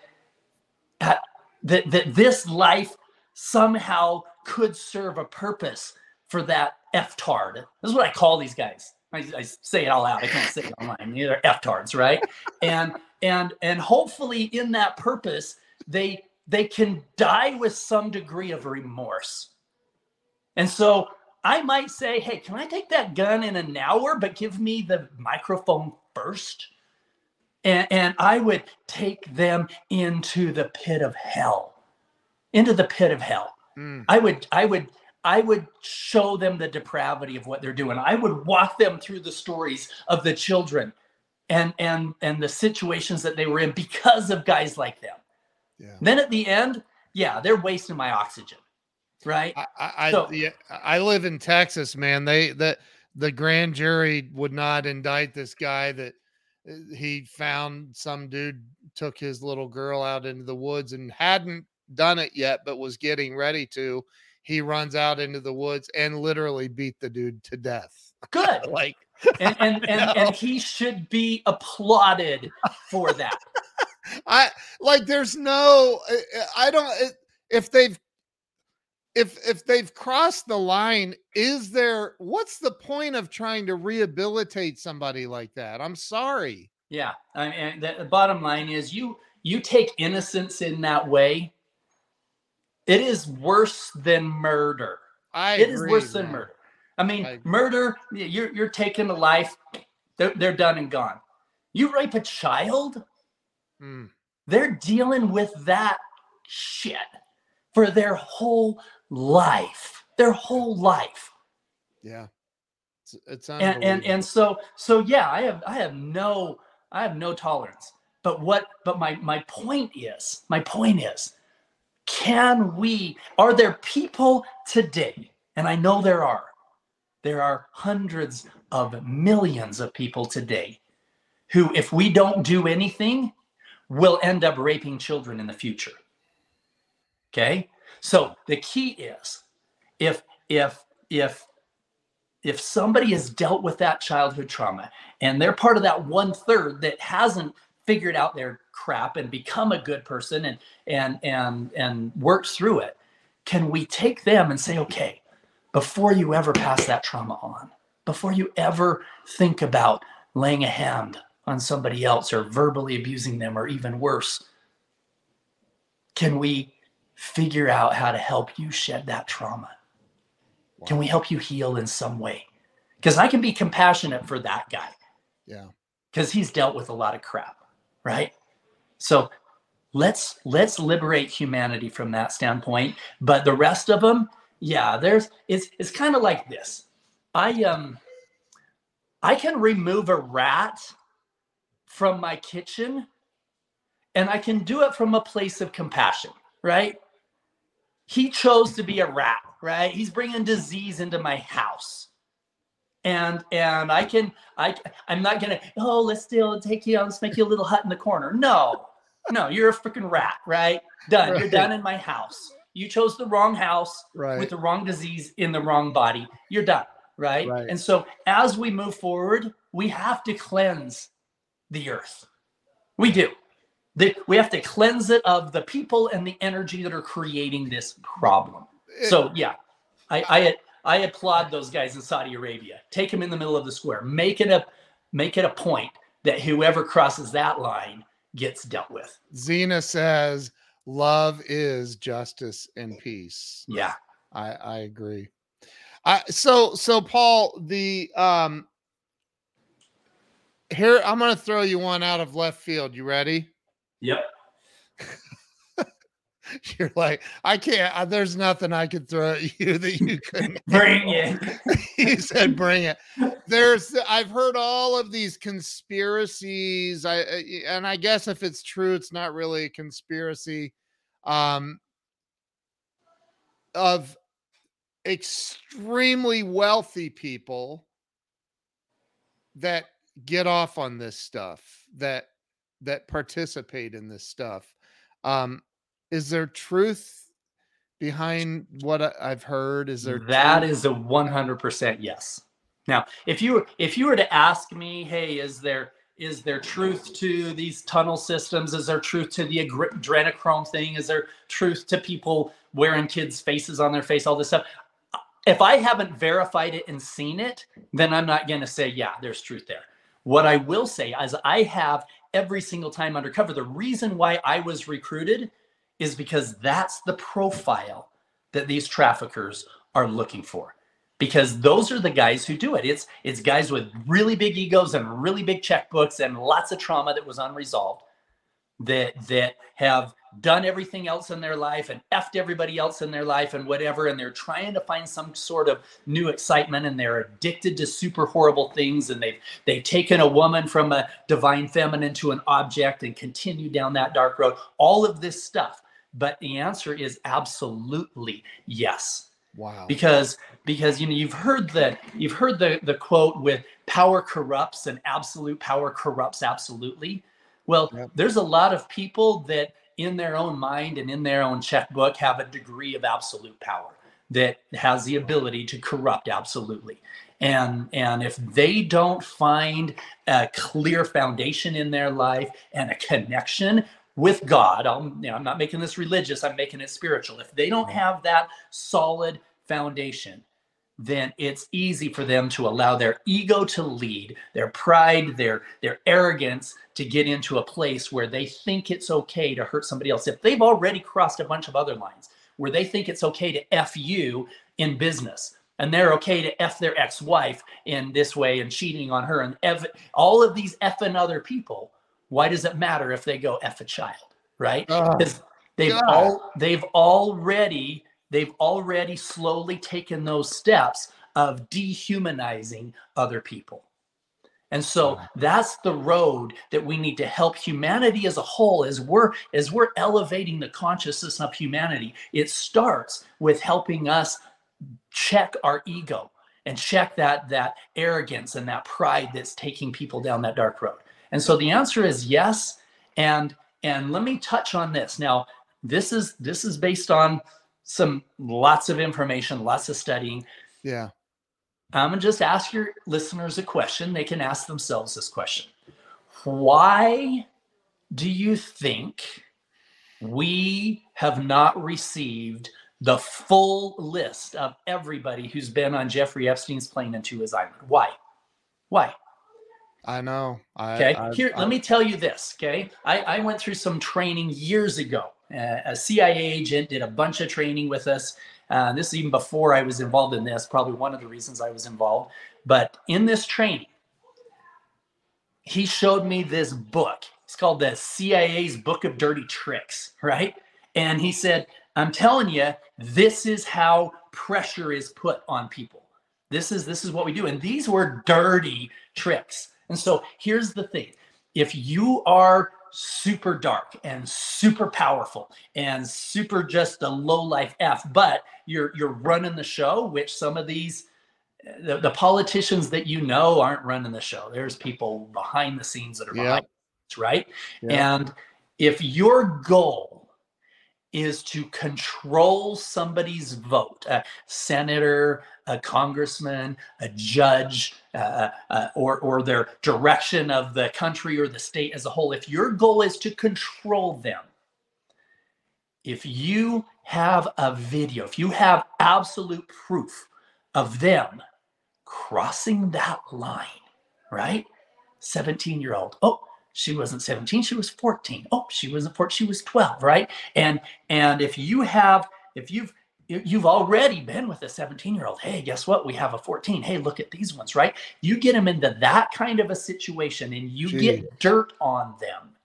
that that this life somehow could serve a purpose for that F-tard. This is what I call these guys. I, I say it all out. I can't say it online. They're F-tards, right? and and and hopefully in that purpose, they they can die with some degree of remorse. And so I might say, hey, can I take that gun in an hour, but give me the microphone first? And, and I would take them into the pit of hell, into the pit of hell. Mm. I would, I would, I would show them the depravity of what they're doing. I would walk them through the stories of the children and and and the situations that they were in because of guys like them. Yeah. Then at the end, yeah, they're wasting my oxygen, right? I I, so, yeah, I live in Texas, man. They that the grand jury would not indict this guy that Uh, he found some dude took his little girl out into the woods and hadn't done it yet, but was getting ready to. he runs out into the woods and literally beat the dude to death. Good. like and and and, and he should be applauded for that. I like there's no uh, uh, I don't if they've if if they've crossed the line is there what's the point of trying to rehabilitate somebody like that? I'm sorry. Yeah i mean the, the bottom line is you you take innocence in that way it is worse than murder. I it agree, is worse man. than murder. I mean I murder you're you're taking a life they're, they're done and gone. You rape a child? Mm. they're dealing with that shit for their whole life, their whole life. Yeah. It's, it's and, and and so so yeah, I have I have no I have no tolerance. But what but my my point is, my point is, can we are there people today, and I know there are, there are hundreds of millions of people today who, if we don't do anything, will end up raping children in the future. Okay? So the key is if if if if somebody has dealt with that childhood trauma and they're part of that one third that hasn't figured out their crap and become a good person and and and and worked through it, can we take them and say, okay, before you ever pass that trauma on, before you ever think about laying a hand on somebody else or verbally abusing them or even worse, can we figure out how to help you shed that trauma? Wow. Can we help you heal in some way? Because I can be compassionate for that guy. Yeah. Because he's dealt with a lot of crap, right? So let's let's liberate humanity from that standpoint. But the rest of them, yeah, there's it's it's kind of like this. I um I can remove a rat from my kitchen and I can do it from a place of compassion, right? He chose to be a rat, right? He's bringing disease into my house. And and I can I I'm not gonna oh let's still take you let's make you a little hut in the corner. No, no, you're a freaking rat, right? Done. Right. You're done in my house. You chose the wrong house right. with the wrong disease in the wrong body. You're done, right? right? And so as we move forward, we have to cleanse the earth. We do we have to cleanse it of the people and the energy that are creating this problem. So yeah, I, I I applaud those guys in Saudi Arabia. Take them in the middle of the square. Make it a make it a point that whoever crosses that line gets dealt with. Zena says, "Love is justice and peace." Yeah, I I agree. I so so Paul the um here I'm going to throw you one out of left field. You ready? Yep. You're like, I can't. Uh, there's nothing I could throw at you that you couldn't bring it. he said, "Bring it." There's, I've heard all of these conspiracies. I uh, and I guess if it's true, it's not really a conspiracy. Um, of extremely wealthy people that get off on this stuff that that participate in this stuff. Um, is there truth behind what I've heard? Is there that truth? is a one hundred percent yes. Now, if you if you were to ask me, hey, is there is there truth to these tunnel systems? Is there truth to the adrenochrome thing? Is there truth to people wearing kids' faces on their face? All this stuff. If I haven't verified it and seen it, then I'm not going to say, yeah, there's truth there. What I will say is I have every single time undercover. The reason why I was recruited is because that's the profile that these traffickers are looking for because those are the guys who do it it's it's guys with really big egos and really big checkbooks and lots of trauma that was unresolved that that have done everything else in their life and effed everybody else in their life and whatever and they're trying to find some sort of new excitement and they're addicted to super horrible things and they've they've taken a woman from a divine feminine to an object and continue down that dark road. All of this stuff. But the answer is absolutely yes. Wow. Because because you know you've heard the you've heard the the quote with power corrupts and absolute power corrupts absolutely. Well, yep. there's a lot of people that in their own mind and in their own checkbook have a degree of absolute power. that has the ability to corrupt absolutely and and if they don't find a clear foundation in their life and a connection with god I'm, you know, I'm not making this religious i'm making it spiritual if they don't have that solid foundation then it's easy for them to allow their ego to lead, their pride, their their arrogance to get into a place where they think it's okay to hurt somebody else. If they've already crossed a bunch of other lines where they think it's okay to F you in business and they're okay to F their ex-wife in this way and cheating on her and F all of these effing other people, why does it matter if they go F a child? Right? Ah. Because they've God. all they've already they've already slowly taken those steps of dehumanizing other people. And so that's the road that we need to help humanity as a whole as we're as we're elevating the consciousness of humanity. It starts with helping us check our ego and check that that arrogance and that pride that's taking people down that dark road. And so the answer is yes and and let me touch on this. Now, this is this is based on some lots of information, lots of studying. Yeah. Um, I'm gonna just ask your listeners a question. They can ask themselves this question. Why do you think we have not received the full list of everybody who's been on Jeffrey Epstein's plane into his island? Why? Why? I know. I, okay. I, Here, I, let me tell you this. Okay. I, I went through some training years ago a CIA agent did a bunch of training with us. Uh, this is even before I was involved in this, probably one of the reasons I was involved. But in this training, he showed me this book. It's called the CIA's Book of Dirty Tricks, right? And he said, I'm telling you, this is how pressure is put on people. This is this is what we do. And these were dirty tricks. And so here's the thing. If you are super dark and super powerful and super just a low life F, but you're you're running the show, which some of these the, the politicians that you know aren't running the show. There's people behind the scenes that are behind, yeah. right? Yeah. And if your goal is to control somebody's vote a senator a congressman a judge uh, uh, or, or their direction of the country or the state as a whole if your goal is to control them if you have a video if you have absolute proof of them crossing that line right? 17 year old oh she wasn't 17 she was 14 oh she wasn't 14 she was 12 right? And and if you have if you've you've already been with a 17 year old hey guess what? We have a 14 hey look at these ones right? You get them into that kind of a situation and you get dirt on them.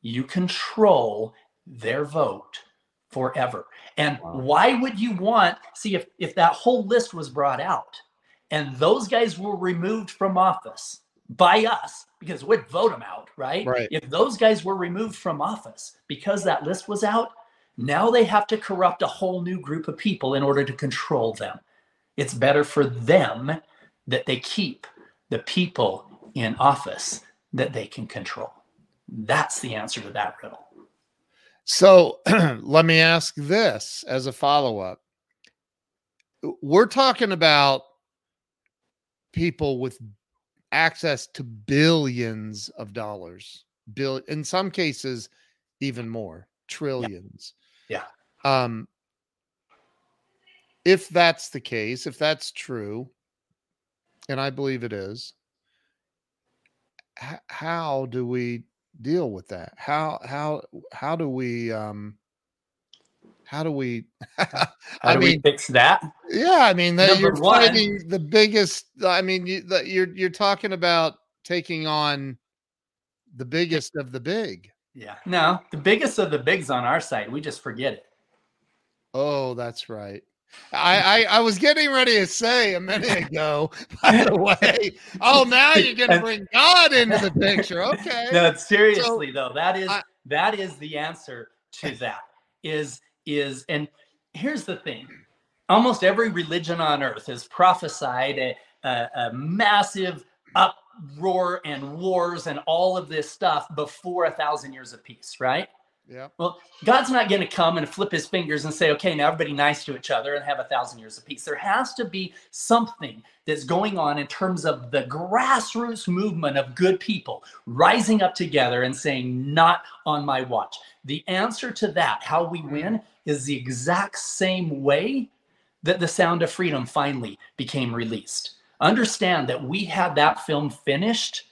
You control their vote forever. And wow. why would you want see if if that whole list was brought out and those guys were removed from office by us because we'd vote them out, right? right? If those guys were removed from office because that list was out, now they have to corrupt a whole new group of people in order to control them. It's better for them that they keep the people in office that they can control. That's the answer to that riddle. So let me ask this as a follow up. We're talking about people with access to billions of dollars bill in some cases even more trillions. Yeah. um if that's the case if that's true and i believe it is h- how do we deal with that? How how how do we um how do we how I do mean, we fix that? Yeah i mean that you're one, the biggest i mean you, you're you're talking about taking on the biggest of the big yeah no the biggest of the bigs on our side we just forget it oh that's right I, I, I was getting ready to say a minute ago, by the way. Oh, now you're gonna bring God into the picture. Okay. No, seriously so, though, that is I, that is the answer to that. Is is, and here's the thing almost every religion on earth has prophesied a, a, a massive uproar and wars and all of this stuff before a thousand years of peace, right? Yeah. Well, God's not going to come and flip his fingers and say, okay, now everybody nice to each other and have a thousand years of peace. There has to be something that's going on in terms of the grassroots movement of good people rising up together and saying, not on my watch. The answer to that, how we mm. win, is the exact same way that the Sound of Freedom finally became released. Understand that we had that film finished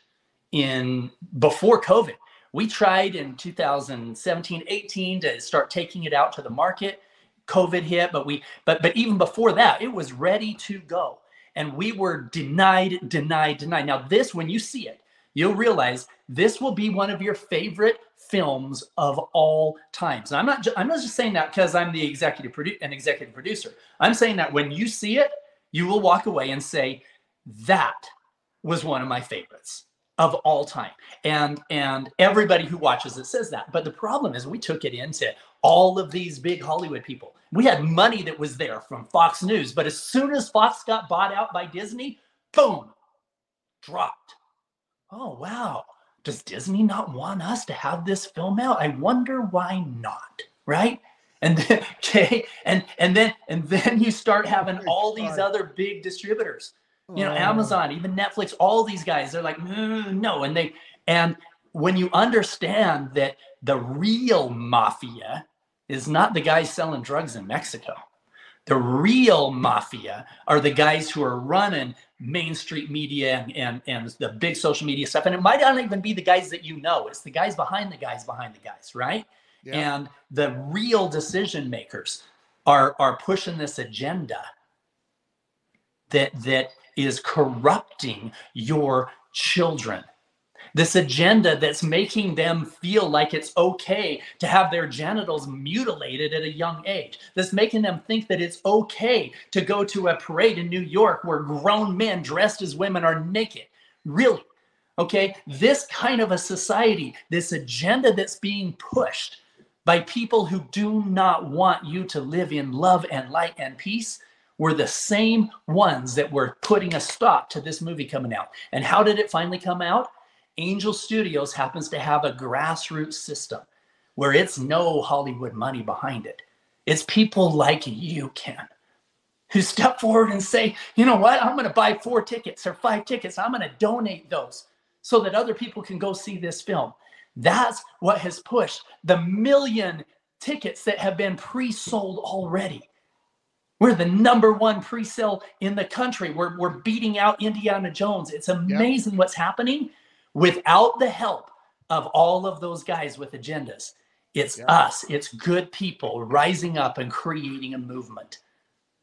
in before COVID. We tried in 2017 18 to start taking it out to the market. Covid hit but we but but even before that it was ready to go. And we were denied denied denied. Now this when you see it you'll realize this will be one of your favorite films of all times. And i'm not ju- i'm not just saying that because i'm the executive produ- an executive producer. I'm saying that when you see it you will walk away and say that was one of my favorites of all time. And and everybody who watches it says that. But the problem is we took it into all of these big hollywood people. We had money that was there from fox news but as soon as fox got bought out by disney boom dropped. Oh wow. Does disney not want us to have this film out? I wonder why not right? And then okay and and then and then you start having all these other big distributors you know, oh. Amazon, even Netflix, all these guys, they're like, mm, no. And they, and when you understand that the real mafia is not the guys selling drugs in Mexico, the real mafia are the guys who are running Main Street media and, and, and the big social media stuff. And it might not even be the guys that you know, it's the guys behind the guys behind the guys, right? Yeah. And the real decision makers are, are pushing this agenda that, that is corrupting your children. This agenda that's making them feel like it's okay to have their genitals mutilated at a young age. That's making them think that it's okay to go to a parade in New York where grown men dressed as women are naked. Really? Okay? This kind of a society, this agenda that's being pushed by people who do not want you to live in love and light and peace were the same ones that were putting a stop to this movie coming out. And how did it finally come out? Angel Studios happens to have a grassroots system where it's no Hollywood money behind it. It's people like you, Ken, who step forward and say, you know what, I'm going to buy four tickets or five tickets. I'm going to donate those so that other people can go see this film. That's what has pushed the million tickets that have been pre sold already. We're the number one pre-sale in the country. We're, we're beating out Indiana Jones. It's amazing yep. what's happening without the help of all of those guys with agendas. It's yep. us, it's good people rising up and creating a movement.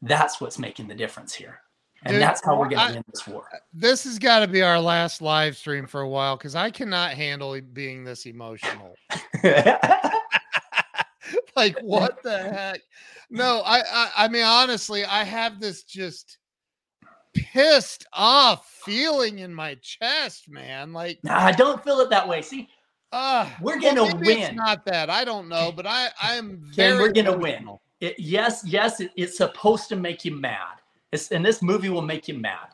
That's what's making the difference here. And Dude, that's how we're going to win this war. This has got to be our last live stream for a while because I cannot handle being this emotional. like, what the heck? no, I, I, I mean, honestly, I have this just pissed off feeling in my chest, man. Like, nah, I don't feel it that way. See, uh, we're gonna well, win. It's not that I don't know, but I, I am very. we're gonna win. It, yes, yes, it, it's supposed to make you mad. It's, and this movie will make you mad,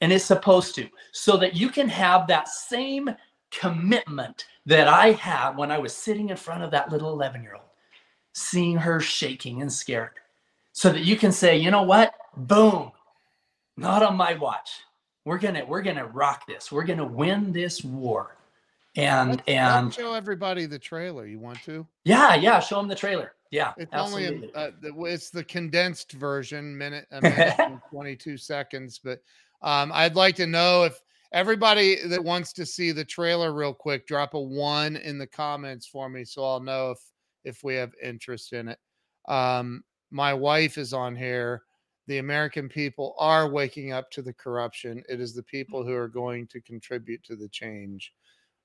and it's supposed to, so that you can have that same commitment that I had when I was sitting in front of that little eleven-year-old seeing her shaking and scared so that you can say, you know what? Boom. Not on my watch. We're gonna we're gonna rock this. We're gonna win this war. And let's, and let's show everybody the trailer. You want to? Yeah, yeah. Show them the trailer. Yeah, it's absolutely. only uh, it's the condensed version, minute, a minute and twenty two seconds. But um, I'd like to know if everybody that wants to see the trailer real quick, drop a one in the comments for me, so I'll know if if we have interest in it. Um, my wife is on here. The American people are waking up to the corruption. It is the people who are going to contribute to the change.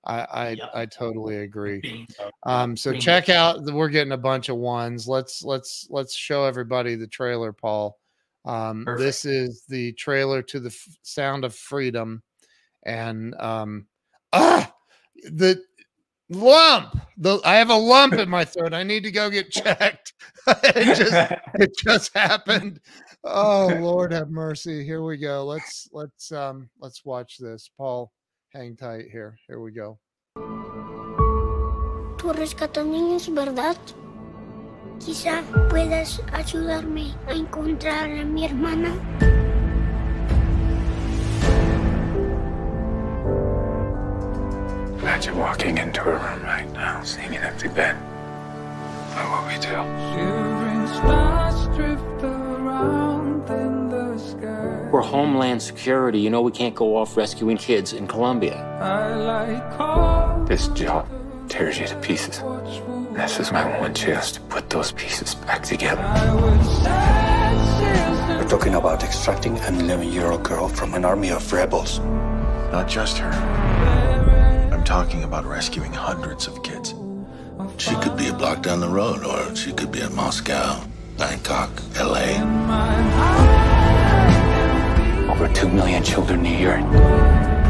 I I, yep. I totally agree. Um, so check out. The, we're getting a bunch of ones. Let's let's let's show everybody the trailer, Paul. Um, this is the trailer to the F- Sound of Freedom, and um, ah, the lump. The, I have a lump in my throat. I need to go get checked. it just it just happened. Oh Lord have mercy. Here we go. Let's let's um let's watch this. Paul, hang tight here. Here we go. tú rescatas niños, ¿verdad? Quizá puedas ayudarme a encontrar a mi hermana. Imagine walking into a room right now, seeing an empty bed. What will we do? We're Homeland Security. You know we can't go off rescuing kids in Colombia. Like This job tears you to pieces. This is my one chance to put those pieces back together. We're talking about extracting an 11 year old girl from an army of rebels. Not just her. I'm talking about rescuing hundreds of kids. She could be a block down the road, or she could be in Moscow, Bangkok, LA. Over two million children a year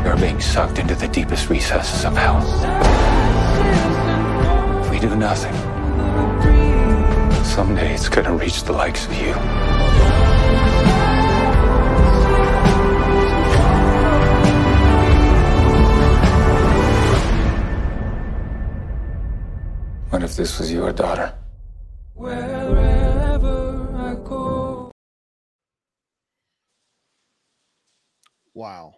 are being sucked into the deepest recesses of hell. If we do nothing, someday it's gonna reach the likes of you. What if this was your daughter? Wow.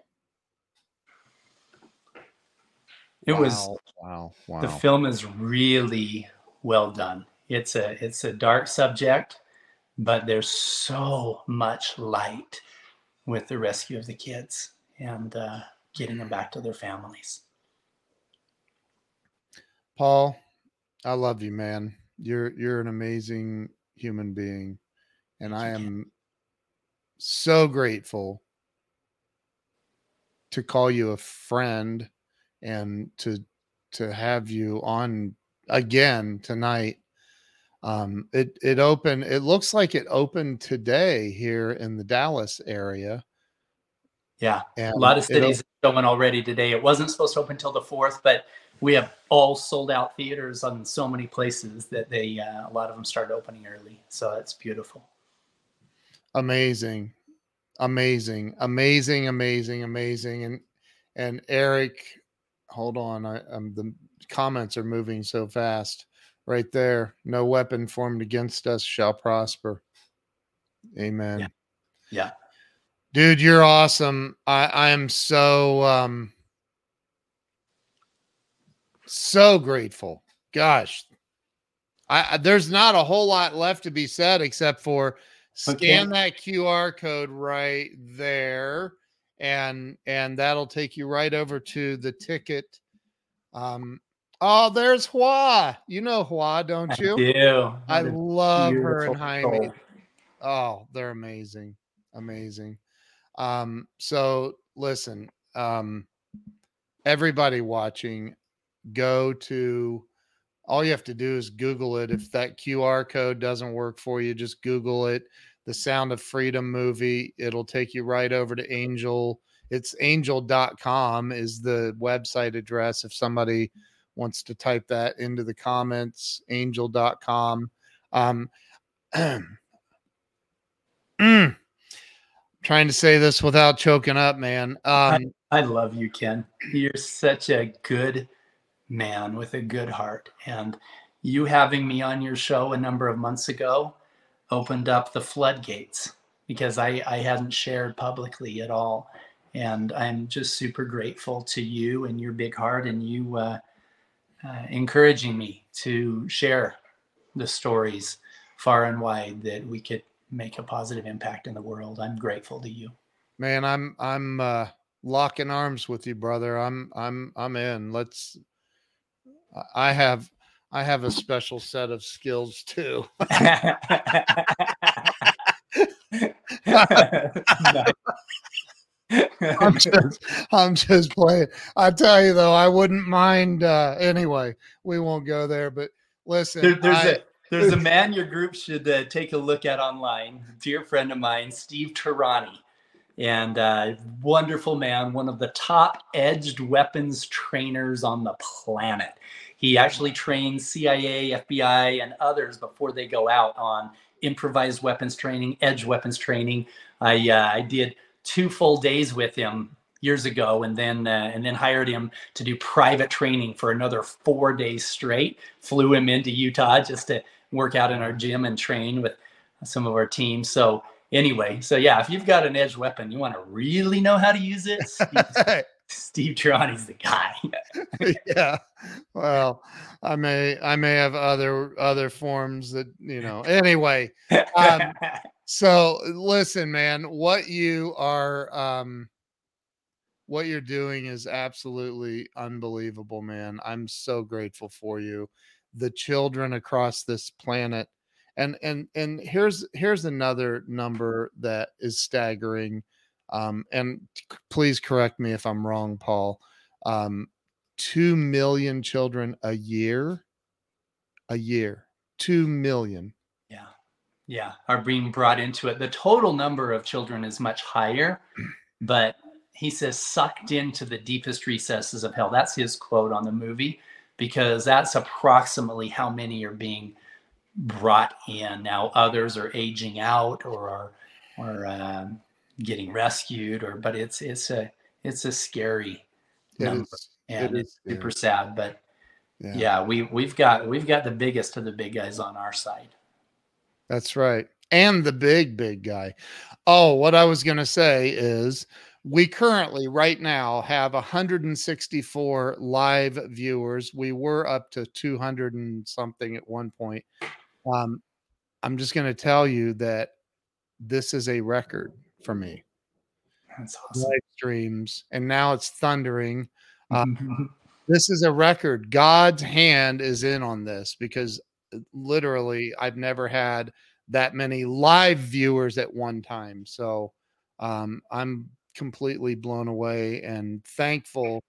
It wow, was wow, wow. The film is really well done. It's a it's a dark subject, but there's so much light with the rescue of the kids and uh, getting them back to their families. Paul, I love you, man. You're you're an amazing human being, and I am so grateful to call you a friend and to to have you on again tonight. Um, it it opened. It looks like it opened today here in the Dallas area. Yeah, and a lot of cities showing already today. It wasn't supposed to open until the fourth, but we have all sold out theaters on so many places that they uh, a lot of them started opening early. So it's beautiful. Amazing, amazing, amazing, amazing, amazing, and and Eric, hold on, I, I'm the comments are moving so fast. Right there, no weapon formed against us shall prosper. Amen. Yeah. yeah. Dude, you're awesome. I I am so um so grateful. Gosh, I, there's not a whole lot left to be said except for scan okay. that QR code right there, and and that'll take you right over to the ticket. Um, oh, there's Hua. You know Hua, don't you? I do. I love her and Jaime. Oh, they're amazing, amazing. Um, so listen, um, everybody watching, go to all you have to do is Google it. If that QR code doesn't work for you, just Google it. The Sound of Freedom movie. It'll take you right over to Angel. It's angel.com is the website address. If somebody wants to type that into the comments, angel.com. Um, mm, trying to say this without choking up, man. Um, I, I love you, Ken. You're such a good man with a good heart. And you having me on your show a number of months ago opened up the floodgates because I, I hadn't shared publicly at all. And I'm just super grateful to you and your big heart and you uh, uh, encouraging me to share the stories far and wide that we could make a positive impact in the world. I'm grateful to you. Man, I'm I'm uh locking arms with you, brother. I'm I'm I'm in. Let's I have I have a special set of skills too. I'm just I'm just playing. I tell you though, I wouldn't mind uh anyway, we won't go there, but listen, there, there's I, a there's a man your group should uh, take a look at online. Dear friend of mine, Steve Tarani and uh, wonderful man, one of the top edged weapons trainers on the planet. He actually trains CIA, FBI, and others before they go out on improvised weapons training, edge weapons training. I uh, I did two full days with him years ago, and then uh, and then hired him to do private training for another four days straight. Flew him into Utah just to work out in our gym and train with some of our teams. So anyway, so yeah, if you've got an edge weapon, you want to really know how to use it. Steve, Tarani's the guy. yeah. Well, I may I may have other other forms that you know. Anyway, um, so listen, man, what you are um what you're doing is absolutely unbelievable, man. I'm so grateful for you. The children across this planet and and and here's here's another number that is staggering um and please correct me if i'm wrong paul. Um 2 million children a year? A year. 2 million. Yeah. Yeah are being brought into it. The total number of children is much higher but he says sucked into the deepest recesses of hell. That's his quote on the movie because that's approximately how many are being brought in. Now others are aging out or are or um, getting rescued, or but it's it's a it's a scary number and it it's is, super yeah. sad. But yeah. yeah, we we've got we've got the biggest of the big guys on our side. That's right, and the big big guy. Oh, what I was gonna say is we currently right now have 164 live viewers we were up to 200 and something at one point um, I'm just going to tell you that this is a record for me. That's awesome. Live streams, and now it's thundering. Um, this is a record. God's hand is in on this because uh, literally, I've never had that many live viewers at one time. So um, I'm completely blown away and thankful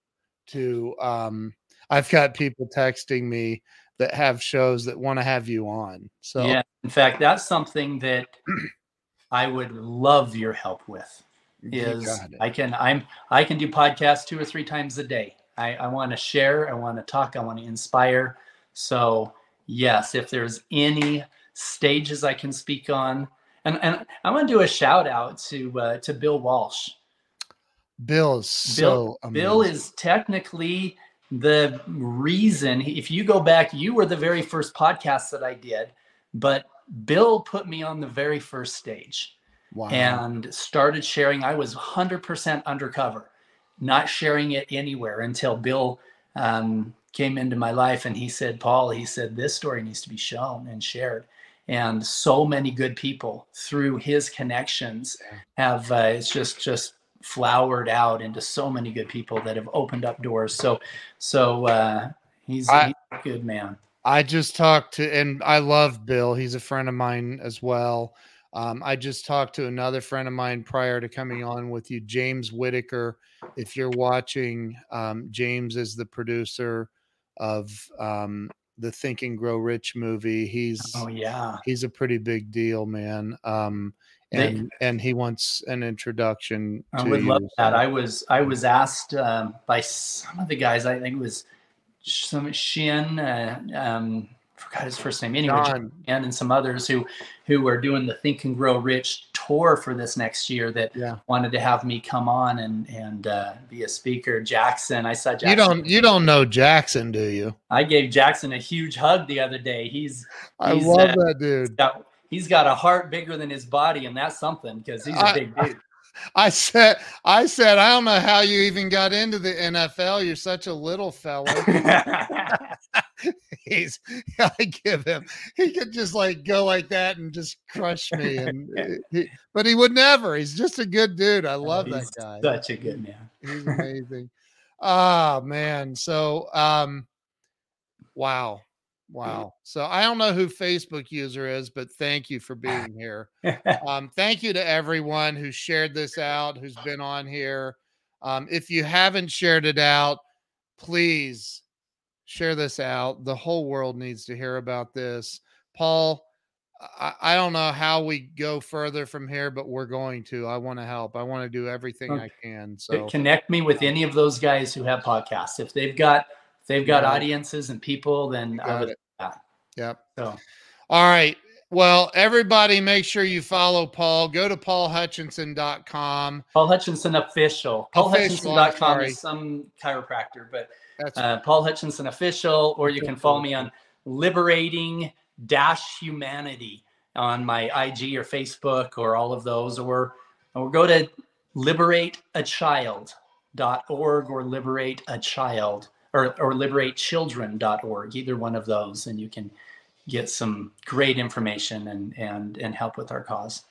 to. Um, I've got people texting me that have shows that want to have you on. So yeah, in fact, that's something that I would love your help with. Is I can I'm I can do podcasts two or three times a day. I, I want to share, I want to talk, I want to inspire. So yes, if there's any stages I can speak on, and and I want to do a shout out to uh, to Bill Walsh. Bill is so Bill, Bill is technically the reason, if you go back, you were the very first podcast that I did, but Bill put me on the very first stage wow. and started sharing. I was 100% undercover, not sharing it anywhere until Bill um, came into my life and he said, Paul, he said, this story needs to be shown and shared. And so many good people through his connections have, uh, it's just, just flowered out into so many good people that have opened up doors. So, so uh, he's, I, he's a good man. I just talked to, and I love Bill. He's a friend of mine as well. Um, I just talked to another friend of mine prior to coming on with you, James Whittaker. If you're watching, um, James is the producer of um, the Think and Grow Rich movie. He's oh yeah, he's a pretty big deal, man. Um, and they, and he wants an introduction. I would you, love that. I was I was asked um, by some of the guys. I think it was some Shin. Uh, um, forgot his first name anyway, John. and and some others who who were doing the Think and Grow Rich tour for this next year that yeah. wanted to have me come on and and uh, be a speaker. Jackson, I saw Jackson. You don't you don't know Jackson, do you? I gave Jackson a huge hug the other day. He's, I love uh, that dude. Got, he's got a heart bigger than his body, and that's something because he's a big dude. I said, I said, I don't know how you even got into the NFL. You're such a little fella. He's, I give him, he could just like go like that and just crush me. And he, but he would never. He's just a good dude. I love that guy. Such a good man. He's amazing. Ah, oh, man. So, um, wow. Wow. So I don't know who Facebook user is, but thank you for being here. um, thank you to everyone who shared this out, who's been on here. Um, if you haven't shared it out, please share this out. The whole world needs to hear about this. Paul, I, I don't know how we go further from here, but we're going to. I want to help. I want to do everything okay. I can. So connect me with any of those guys who have podcasts. If they've got if they've got yeah. audiences and people, then I would. Yeah. Yep. So, all right. Well, everybody, make sure you follow Paul. Go to paulhutchinson.com. Paul Hutchinson Official. PaulHutchinson.com is some chiropractor, but That's uh, Paul Hutchinson Official, or you can follow me on Liberating Dash Humanity on my IG or Facebook or all of those, or or go to liberateachild.org or liberate a child or, or liberatechildren.org, either one of those, and you can get some great information and and and help with our cause.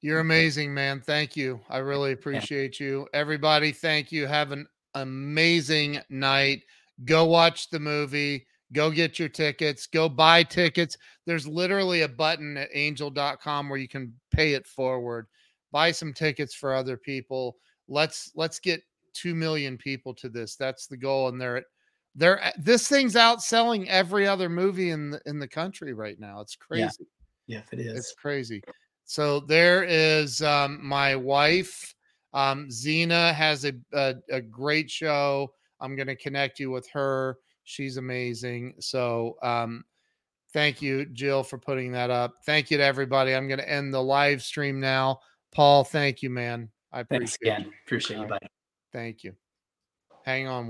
You're amazing, man. Thank you. I really appreciate yeah. you. Everybody, thank you. Have an amazing night. Go watch the movie. Go get your tickets. Go buy tickets. There's literally a button at angel.com where you can pay it forward. Buy some tickets for other people. Let's let's get 2 million people to this. That's the goal and they're at they're uh, this thing's outselling every other movie in the in the country right now. It's crazy. Yeah, yeah it is. It's crazy. So there is um, my wife. Um, Zena has a, a, a great show. I'm going to connect you with her. She's amazing. So um, thank you, Jill, for putting that up. Thank you to everybody. I'm going to end the live stream now. Paul, thank you, man. I appreciate Thanks again. Appreciate you, buddy. Thank you. Hang on with